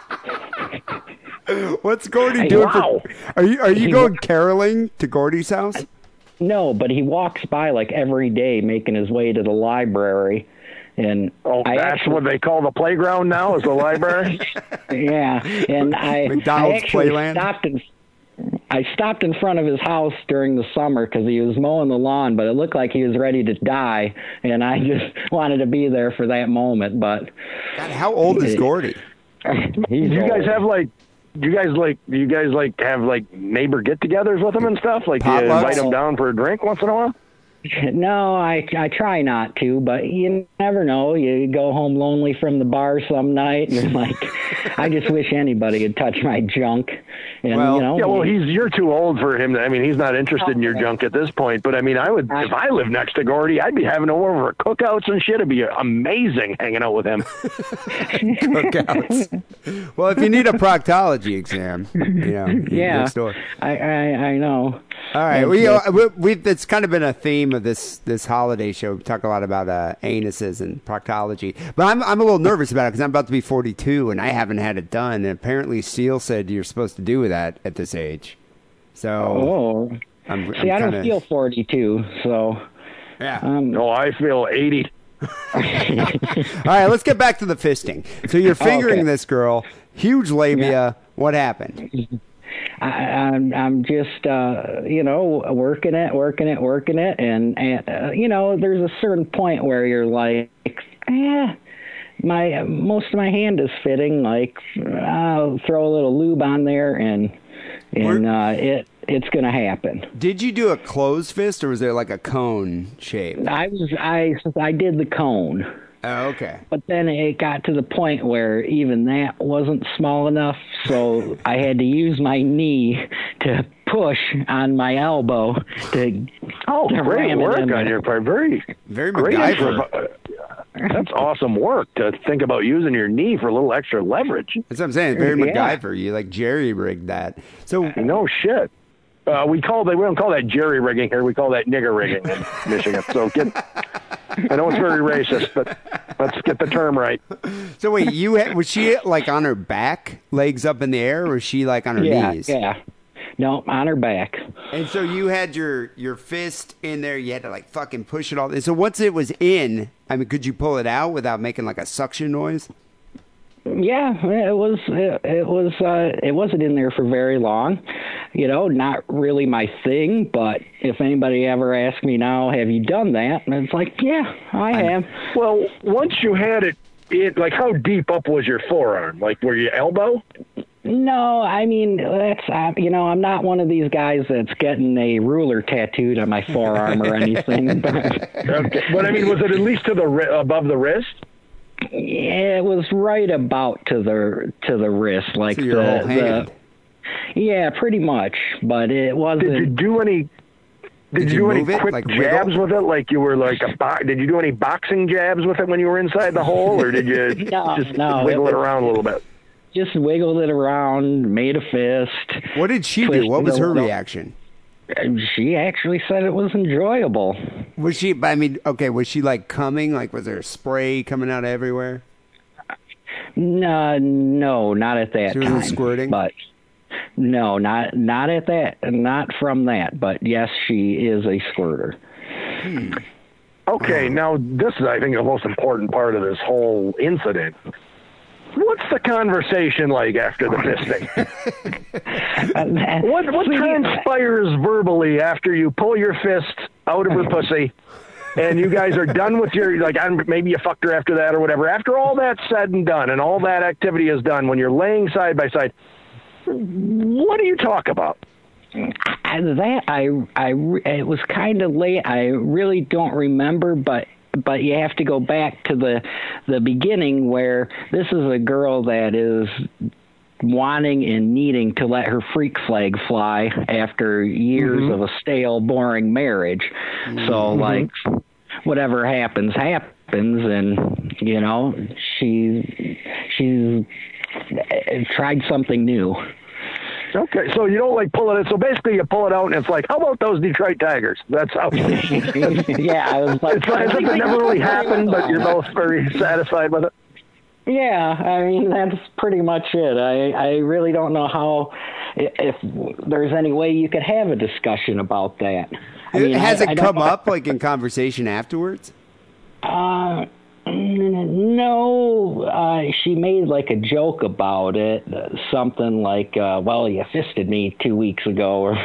What's Gordy Hey, doing? wow. For, are you are you He- going caroling to Gordy's house? No, but he walks by like every day, making his way to the library. And Oh, I that's actually, what they call the playground now, is the library. yeah. And I, McDonald's I actually Playland? stopped in. I stopped in front of his house during the summer because he was mowing the lawn, but it looked like he was ready to die, and I just wanted to be there for that moment. But God, how old is Gordy? he's Do you guys old. have like? Do you guys like? Do you guys like have like neighbor get-togethers with them and stuff? Like you invite them down for a drink once in a while? No, I I try not to, but you never know. You go home lonely from the bar some night, and you're like, I just wish anybody would touch my junk. And Well- you know, Yeah, well, he's you're too old for him. To, I mean, he's not interested in your junk at this point. But I mean, I would if I lived next to Gordy, I'd be having him over for cookouts and shit. It'd be amazing hanging out with him. Cookouts. well, if you need a proctology exam, you know, yeah, next door. I, I I know. All right, we, so- uh, we we've it's kind of been a theme of this this holiday show. We talk a lot about uh, anuses and proctology, but I'm I'm a little nervous about it because I'm about to be 42 and I haven't had it done. And apparently, Steele said you're supposed to do that at this age. So Oh, I'm, see, I I'm don't kinda- feel 42, so Yeah. um, No, I feel 80. All right, let's get back to the fisting. So you're fingering Okay. this girl, huge labia. What happened? I, I'm I'm just uh, you know working it, working it, working it, and, and uh, you know there's a certain point where you're like, eh, my most of my hand is fitting. Like I'll throw a little lube on there, and and uh, it it's gonna happen. Did you do a closed fist or was there like a cone shape? I was I I did the cone. Oh, okay. But then it got to the point where even that wasn't small enough, so I had to use my knee to push on my elbow to. Oh, to great ram it work in on there. your part. Very, Very great. MacGyver. That's awesome work to think about using your knee for a little extra leverage. That's what I'm saying. Very Yeah. MacGyver. You like jerry rigged that. So No shit. Uh, we call that we don't call that jerry rigging here. We call that nigger rigging in Michigan. So get. I know it's very racist, but let's get the term right. So wait, you had, was she like on her back, legs up in the air, or was she like on her Yeah, knees? yeah. No, on her back. And so you had your your fist in there. You had to like fucking push it all. So once it was in, I mean, could you pull it out without making like a suction noise? Yeah, it was. It, it was. Uh, it wasn't in there for very long. You know, not really my thing. But if anybody ever asks me now, have you done that? And it's like, yeah, I have. Well, once you had it, it like how deep up was your forearm? Like were your elbow? No, I mean that's uh, you know I'm not one of these guys that's getting a ruler tattooed on my forearm or anything. But Okay. But I mean, was it at least to the ri- above the wrist? Yeah, it was right about to the to the wrist, like So your the, whole hand. the yeah, pretty much. But it wasn't. Did you do any? Did, Did you you do any move it, quick like jabs wiggle? with it? Like you were like a bo- Did you do any boxing jabs with it when you were inside the hole, or did you No, just no, wiggle it it around a little bit? just wiggled it around, made a fist. What did she do? What was her little. reaction? And She actually said it was enjoyable. Was she? I mean, okay, was she like coming? Like, was there spray coming out everywhere? No, uh, no, not at that She wasn't time. squirting? but no, not not at that, not from that. But yes, she is a squirter. Okay, now this is, I think, the most important part of this whole incident. What's the conversation like after the fisting? What what transpires verbally after you pull your fist out of her pussy, and you guys are done with your like? I Maybe you fucked her after that or whatever. After all that's said and done, and all that activity is done, when you're laying side by side, what do you talk about? And that I I it was kind of late. I really don't remember, but but you have to go back to the the beginning where this is a girl that is wanting and needing to let her freak flag fly after years of a stale boring marriage. So like whatever happens happens and you know she's she's uh, tried something new Okay, so you don't like pull it. So basically, you pull it out, and it's like, how about those Detroit Tigers? That's how. it's yeah, I was like, like as if it never really happened, but you're both very satisfied with it. Yeah, I mean that's pretty much it. I I really don't know how if there's any way you could have a discussion about that. I mean, Has I- it I don't come up like in conversation afterwards? Uh, n- no, uh, she made like a joke about it, uh, something like, uh, "Well, you fisted me two weeks ago," or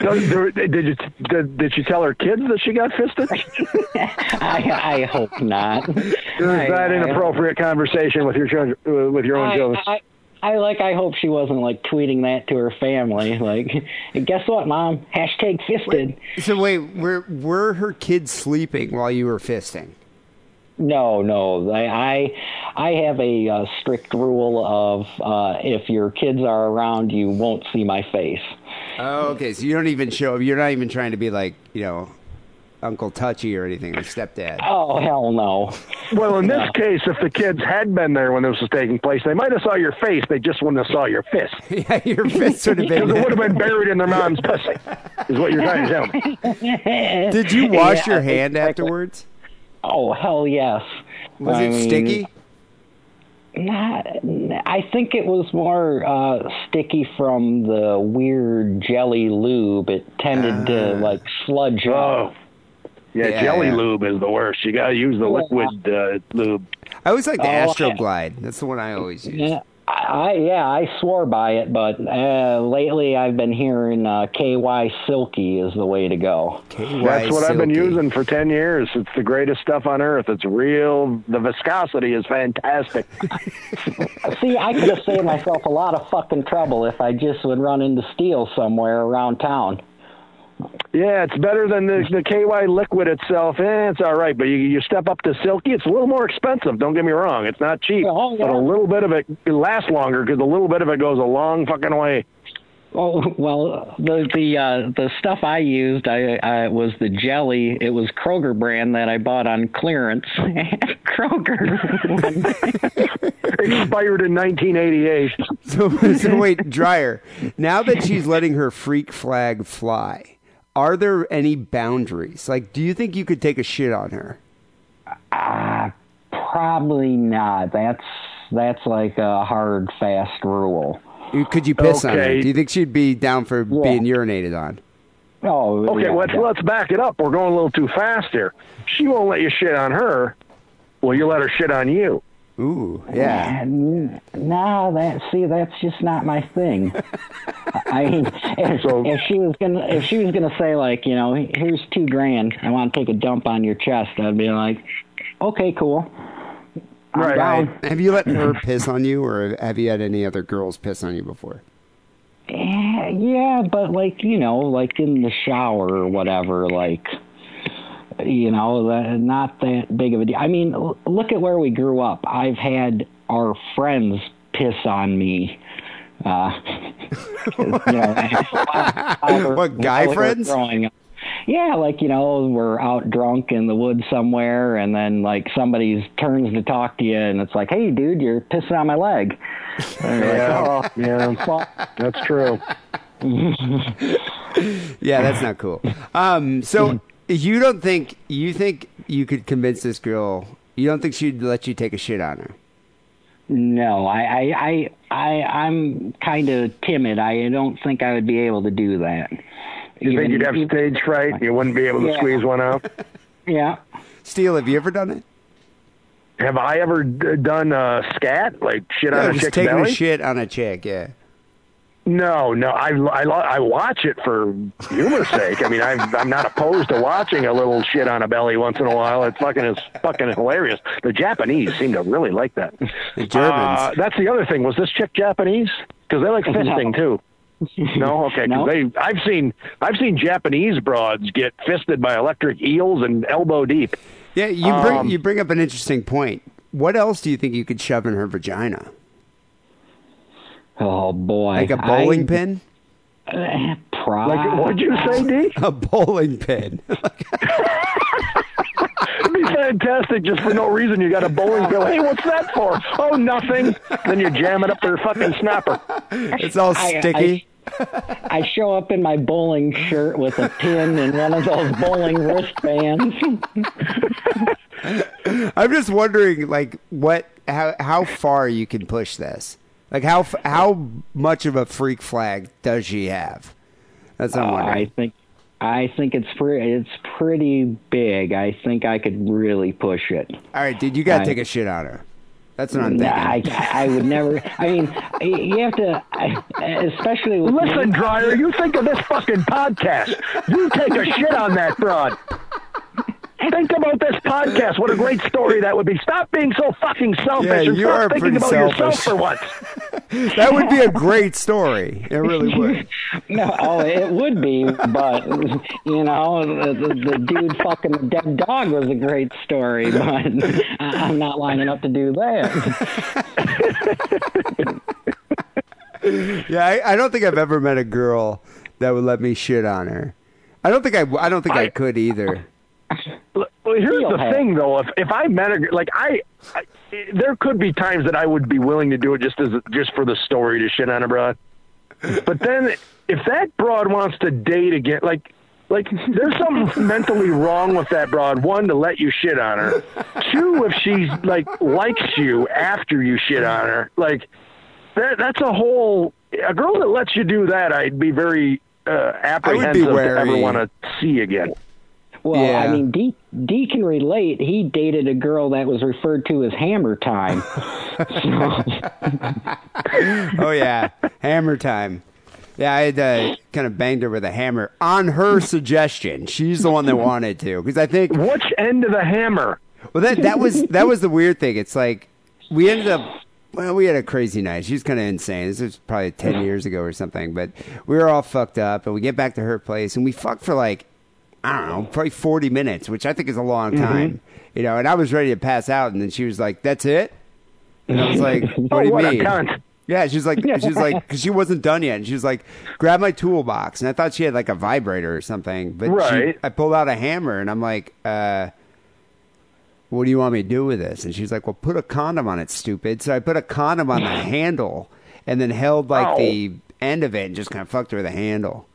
So, did you did, did she tell her kids that she got fisted? I, I hope not. Is that inappropriate conversation with your children, uh, with your own I, children? I, I like. I hope she wasn't like tweeting that to her family. Like, guess what, mom? Hashtag fisted. So wait, were were her kids sleeping while you were fisting? No, no. I I, I have a uh, strict rule of uh, if your kids are around, you won't see my face. Oh, okay. So you don't even show. You're not even trying to be like, you know, Uncle Touchy or anything, or stepdad. Oh hell no. Well, in this case, if the kids had been there when this was taking place, they might have saw your face. They just wouldn't have saw your fist. yeah, your fist would have Because it been. would have been buried in their mom's pussy. Is what you're trying to tell me. Did you wash Yeah, your hand exactly. afterwards? Oh hell yes. Was I it mean, sticky? Not, I think it was more uh, sticky from the weird jelly lube. It tended to like sludge Oh. up. Yeah, Yeah, jelly yeah. lube is the worst. You got to use the liquid uh, lube. I always like the Oh, Astroglide. That's the one I always use. Yeah, I, I yeah, I swore by it, but uh, lately I've been hearing uh, KY Silky is the way to go. KY That's what I've been using for 10 years. It's the greatest stuff on earth. It's real. The viscosity is fantastic. See, I could have saved myself a lot of fucking trouble if I just would run into Steele somewhere around town. Yeah, it's better than the, the KY liquid itself. Eh, it's all right, but you, you step up to Silky, it's a little more expensive. Don't get me wrong. It's not cheap, Oh, yeah. but a little bit of it, it lasts longer because a little bit of it goes a long fucking way. Oh well, the the uh, the stuff I used, I, I was the jelly. It was Kroger brand that I bought on clearance. Kroger. Expired in 1988. So, so wait, Dryer. Now that she's letting her freak flag fly, are there any boundaries? Like, do you think you could take a shit on her? Uh, probably not. That's that's like a hard, fast rule. Could you piss on her? Do you think she'd be down for Yeah. being urinated on? Oh, Okay, yeah, let's yeah. let's back it up. We're going a little too fast here. She won't let you shit on her. Will you let her shit on you? Ooh, yeah. N- No, that see, that's just not my thing. I mean, if, So- if she was gonna, if she was gonna say like, you know, here's two grand, I want to take a dump on your chest, I'd be like, okay, cool. I'm Right. Have you let her piss on you, or have you had any other girls piss on you before? Eh, Yeah, but like you know, like in the shower or whatever, like you know, not that big of a deal. I mean, look at where we grew up. I've had our friends piss on me. Uh, you know, What, guy while we were friends? Yeah, like you know, we're out drunk in the woods somewhere, and then like somebody turns to talk to you, and it's like, "Hey, dude, you're pissing on my leg." You're like, oh, Yeah, well, that's true. Yeah, that's not cool. Um, so you don't think you think you could convince this girl? You don't think she'd let you take a shit on her? No, I, I, I, I I'm kind of timid. I don't think I would be able to do that. You think you'd have even- stage fright? You wouldn't be able to Yeah. squeeze one out? Yeah. Steele, have you ever done it? Have I ever d- done uh, scat? Like shit Yeah, on a just chick's taking belly? a shit on a chick. Yeah. No, no. I, I, I watch it for humor's sake. I mean, I'm, I'm not opposed to watching a little shit on a belly once in a while. It's fucking is fucking hilarious. The Japanese seem to really like that. The Germans. Uh, that's the other thing. Was this chick Japanese? Because they like fisting too. No, okay. No. they, I've seen, I've seen Japanese broads get fisted by electric eels and elbow deep. yeah, you bring um, you bring up an interesting point. What else do you think you could shove in her vagina? Oh boy. Like a bowling I, pin? Uh, pro- Like, what'd you say, D? A bowling pin. It'd be fantastic just for no reason. You got a bowling pin. Hey, what's that for? Oh, nothing. Then you jam it up their fucking snapper. it's all I- sticky. I show up in my bowling shirt with a pin and one of those bowling wristbands. I'm just wondering, like, what, how, how far you can push this? Like, how, how much of a freak flag does she have? That's what I'm Uh, wondering. I think I think it's pretty it's pretty big. I think I could really push it. All right, dude, you gotta take a shit on her. That's what I'm Nah, thinking. I, I would never. I mean, you have to, especially with Listen, Dryer, you think of this fucking podcast. You take a shit on that broad. Think about this podcast. What a great story that would be. Stop being so fucking selfish Yeah, and you start are thinking pretty about yourself for once. that would be a great story. It really would. No, oh, it would be, but you know, the, the, the dude fucking the dead dog was a great story, but I- I'm not lining up to do that. Yeah, I, I don't think I've ever met a girl that would let me shit on her. I don't think I. I don't think I, I- could either. Well, here's the thing, though. If if I met a like I, I, there could be times that I would be willing to do it just as just for the story to shit on a broad. But then, if that broad wants to date again, like like there's something mentally wrong with that broad. One, to let you shit on her. Two, if she's like likes you after you shit on her, like that that's a whole. A girl that lets you do that, I'd be very uh, apprehensive to ever want to see again. Well, Yeah. I mean, D, D can relate. He dated a girl that was referred to as Hammer Time. Oh yeah, hammer time. Yeah, I had uh, kind of banged her with a hammer on her suggestion. She's the one that wanted to because I think Which end of the hammer? well that that was that was the weird thing. It's like we ended up. Well, we had a crazy night. She was kind of insane. This was probably ten years ago or something. But we were all fucked up, and we get back to her place, and we fucked for like I don't know, probably forty minutes, which I think is a long time. You know, and I was ready to pass out, and then she was like, "That's it," and I was like, "What Oh, do you what mean?" Yeah, she's like, she's like, because she wasn't done yet. And she was like, grab my toolbox, and I thought she had like a vibrator or something. But she- I pulled out a hammer, and I'm like, uh, what do you want me to do with this? And she's like, well, put a condom on it, stupid. So I put a condom on the handle, and then held like Ow. the end of it, and just kind of fucked her with the handle.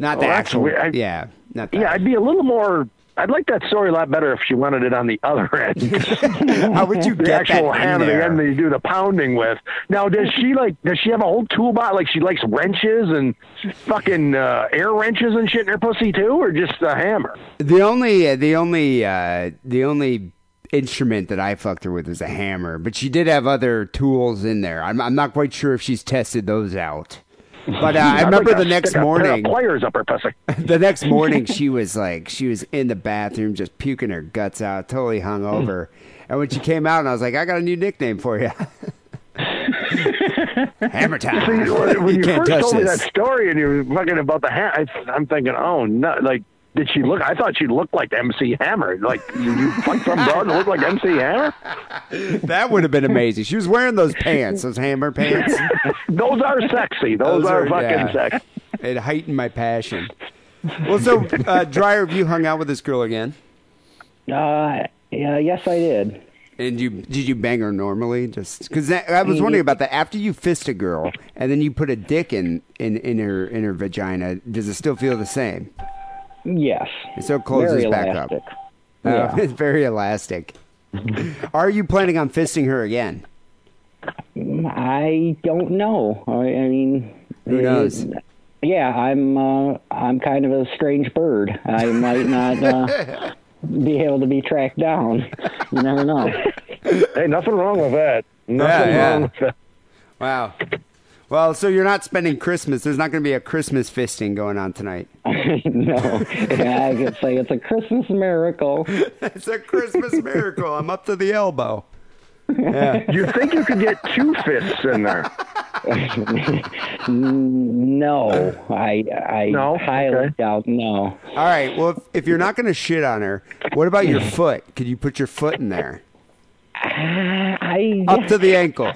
Not the Oh, that's actual. I- yeah, not that. Yeah, I'd be a little more. I'd like that story a lot better if she wanted it on the other end. How would you the get actual that hammer, the end that you do the pounding with. Now, does she like? Does she have a whole toolbox? Like she likes wrenches and fucking uh, air wrenches and shit in her pussy too, or just a hammer? The only, the only, uh, the only instrument that I fucked her with was a hammer, but she did have other tools in there. I'm, I'm not quite sure if she's tested those out. But uh, I remember the next a pair of morning. pliers up her pussy. The next morning, she was like, she was in the bathroom, just puking her guts out, totally hungover. And when she came out, and I was like, I got a new nickname for you. Hammer time. See, when you you can't first told me that story and you were fucking about the ham, I, I'm thinking, oh no, like. Did she look? I thought she looked like MC Hammer. Like you, you fucked some broad and looked like MC Hammer. That would have been amazing. She was wearing those pants, those hammer pants. Those are sexy. Those, are, fucking yeah. sexy. It heightened my passion. Well, so uh, Dryer, have you hung out with this girl again? uh, yeah, yes, I did. And you did you bang her normally? Just because I was wondering about that. After you fist a girl and then you put a dick in in in her in her vagina, does it still feel the same? Yes. And so it closes Very back elastic. up. Yeah. Uh, it's very elastic. Are you planning on fisting her again? I don't know. I, I mean, Who knows? Yeah, I'm. Uh, I'm kind of a strange bird. I might not uh, be able to be tracked down. You never know. Hey, nothing wrong with that. Nothing yeah. wrong with that. Wow. Well, so you're not spending Christmas. There's not going to be a Christmas fisting going on tonight. no, yeah, I could say it's a Christmas miracle. It's a Christmas miracle. I'm up to the elbow. Yeah. You think you could get two fists in there? No, I. I No? highly Okay. doubt. No. All right. Well, if, if you're not going to shit on her, what about your foot? Could you put your foot in there? I. Up to the ankle.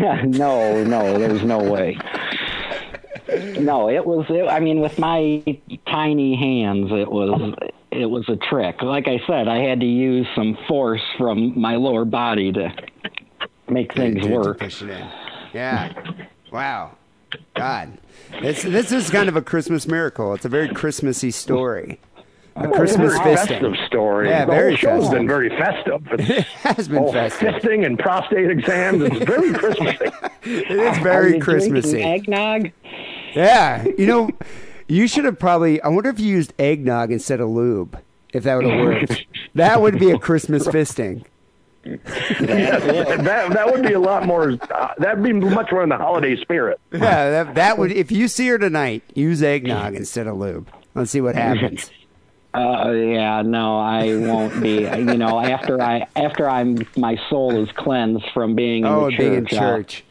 no, no, there's no way. No, it was. It, I mean, with my tiny hands, it was. It was a trick. Like I said, I had to use some force from my lower body to make things To- to work. in. Yeah. Wow. God. This this is kind of a Christmas miracle. It's a very Christmassy story. A Christmas very fisting. festive story. Yeah, the very whole show's festive. been very festive. It's It has been all festive. fisting and prostate exams. It's very Christmassy. It is Are very you drinking Christmassy. Eggnog. Yeah. You know, you should have probably. I wonder if you used eggnog instead of lube. If that would have worked, that would be a Christmas fisting. that that would be a lot more. Uh, that'd be much more in the holiday spirit. Yeah, that, that would. If you see her tonight, use eggnog instead of lube. Let's see what happens. Uh, yeah, no, I won't be. You know, after I after I'm my soul is cleansed from being in Oh, the being in church,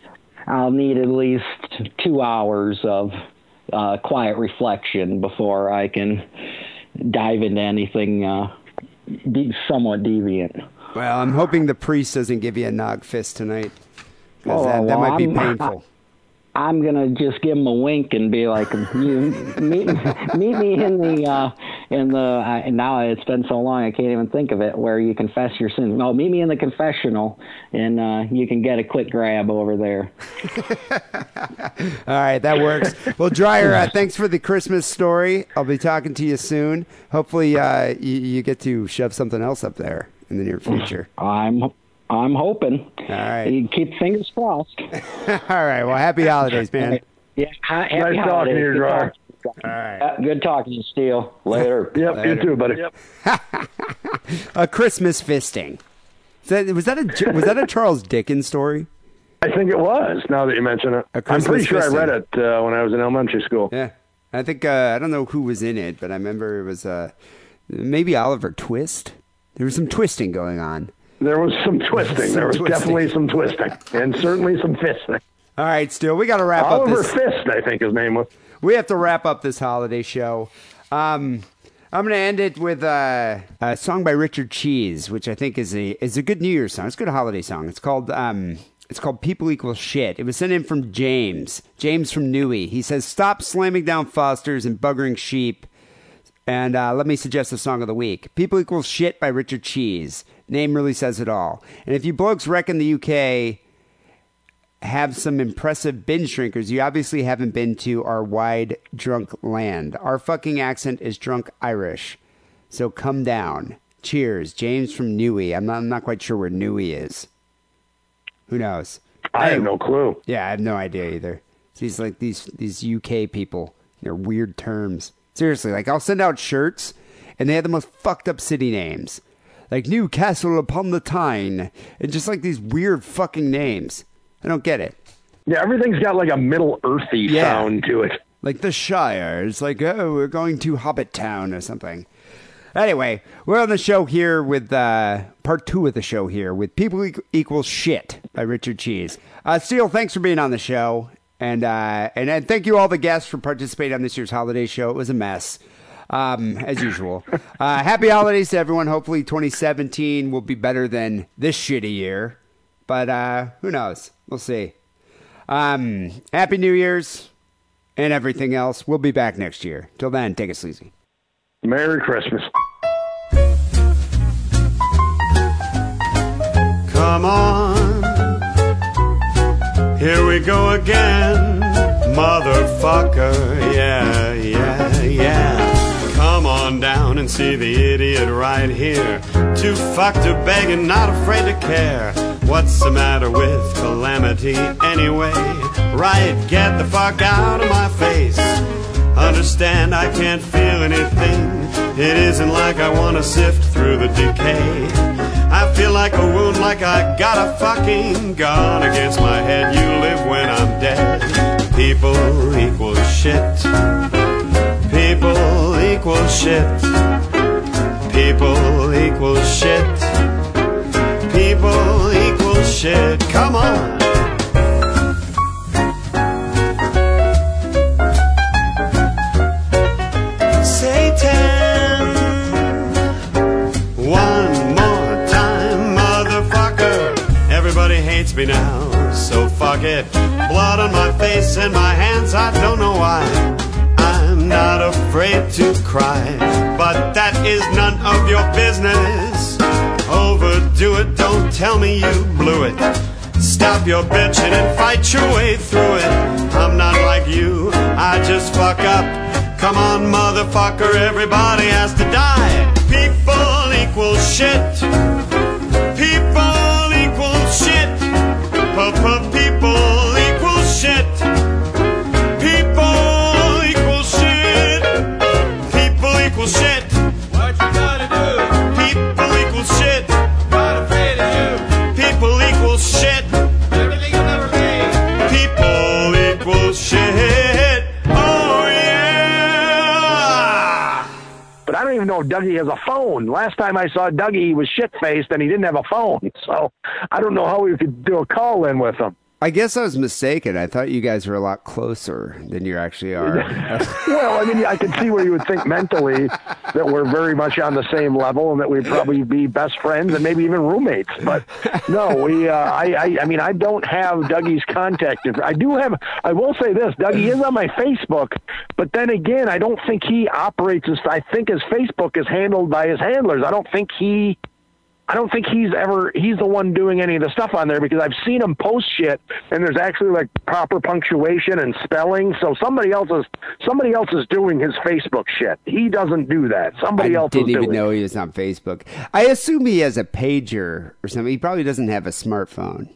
I'll- I'll need at least two hours of uh, quiet reflection before I can dive into anything uh, de- somewhat deviant. Well, I'm hoping the priest doesn't give you a nog fist tonight. Oh, that, that well, might be I'm- painful. I'm gonna just give him a wink and be like, "You meet, meet me in the uh, in the now it's been so long I can't even think of it where you confess your sins. No, meet me in the confessional, and uh, you can get a quick grab over there. All right, that works. Well, Dryer, uh, thanks for the Christmas story. I'll be talking to you soon. Hopefully, uh, you, you get to shove something else up there in the near future. I'm I'm hoping. All right. You keep fingers crossed. All right. Well, happy holidays, man. Yeah, ha- happy Nice talking holidays. to you, Good Dryer. talking- All right. uh, good talking to you, Steele. Later. Yep, Later. you too, buddy. A Christmas fisting. Is that, was that a was that a Charles Dickens story? I think it was. Now that you mention it, A I'm Christmas pretty sure I read it uh, when I was in elementary school. Yeah. I think uh, I don't know who was in it, but I remember it was uh, maybe Oliver Twist. There was some twisting going on. There was some twisting. Some there was twisting. definitely some twisting, and certainly some fisting. All right, still we got to wrap up Oliver. Fist, I think his name was. we have to wrap up this holiday show. Um, I'm going to end it with uh, a song by Richard Cheese, which I think is a is a good New Year's song. It's a good holiday song. It's called um, it's called "People Equal Shit." It was sent in from James. James from Newey. He says, "Stop slamming down Fosters and buggering sheep." And uh, let me suggest the song of the week. People Equal Shit by Richard Cheese. Name really says it all. And if you blokes reckon the UK have some impressive binge drinkers, you obviously haven't been to our wide drunk land. Our fucking accent is drunk Irish. So come down. Cheers. James from Newey. I'm not, I'm not quite sure where Newey is. Who knows? I have no clue. Yeah, I have no idea either. These like these these UK people, they're weird terms. Seriously, like I'll send out shirts, and they have the most fucked up city names, like Newcastle upon the Tyne, and just like these weird fucking names. I don't get it. Yeah, everything's got like a Middle Earthy Yeah. sound to it. Like the Shire, it's like oh, we're going to Hobbit Town or something. Anyway, we're on the show here with uh, part two of the show here with People Equ- Equal Shit by Richard Cheese. Uh, Steele, thanks for being on the show. And, uh, and and thank you all the guests for participating on this year's holiday show. It was a mess, um, as usual. Uh, happy holidays to everyone. Hopefully, 2017 will be better than this shitty year. But uh, who knows? We'll see. Um, happy New Year's and everything else. We'll be back next year. Till then, take it sleazy. Merry Christmas. Come on. Here we go again, motherfucker. Yeah, yeah, yeah. On down and see the idiot right here. Too fucked to beg and not afraid to care. What's the matter with calamity anyway? Right, get the fuck out of my face. Understand I can't feel anything. It isn't like I wanna sift through the decay. I feel like a wound, like I got a fucking gun against my head. You live when I'm dead. People equal shit. People equal shit. People equal shit. People equal shit. Come on. Satan. One more time, motherfucker. Everybody hates me now, so fuck it. Blood on my face and my hands, I don't know why. Not afraid to cry, but that is none of your business. Overdo it, don't tell me you blew it. Stop your bitching and fight your way through it. I'm not like you, I just fuck up. Come on, motherfucker, everybody has to die. People equal shit. Dougie has a phone. Last time I saw Dougie, he was shit faced and he didn't have a phone. So I don't know how we could do a call in with him. I guess I was mistaken. I thought you guys were a lot closer than you actually are. well, I mean, I can see where you would think mentally that we're very much on the same level and that we'd probably be best friends and maybe even roommates. But no, we. Uh, I, I. I mean, I don't have Dougie's contact. I do have. I will say this: Dougie is on my Facebook, but then again, I don't think he operates as. I think his Facebook is handled by his handlers. I don't think he. I don't think he's ever he's the one doing any of the stuff on there because I've seen him post shit and there's actually like proper punctuation and spelling. So somebody else is somebody else is doing his Facebook shit. He doesn't do that. Somebody I else didn't even know he was on Facebook. I assume he has a pager or something. He probably doesn't have a smartphone.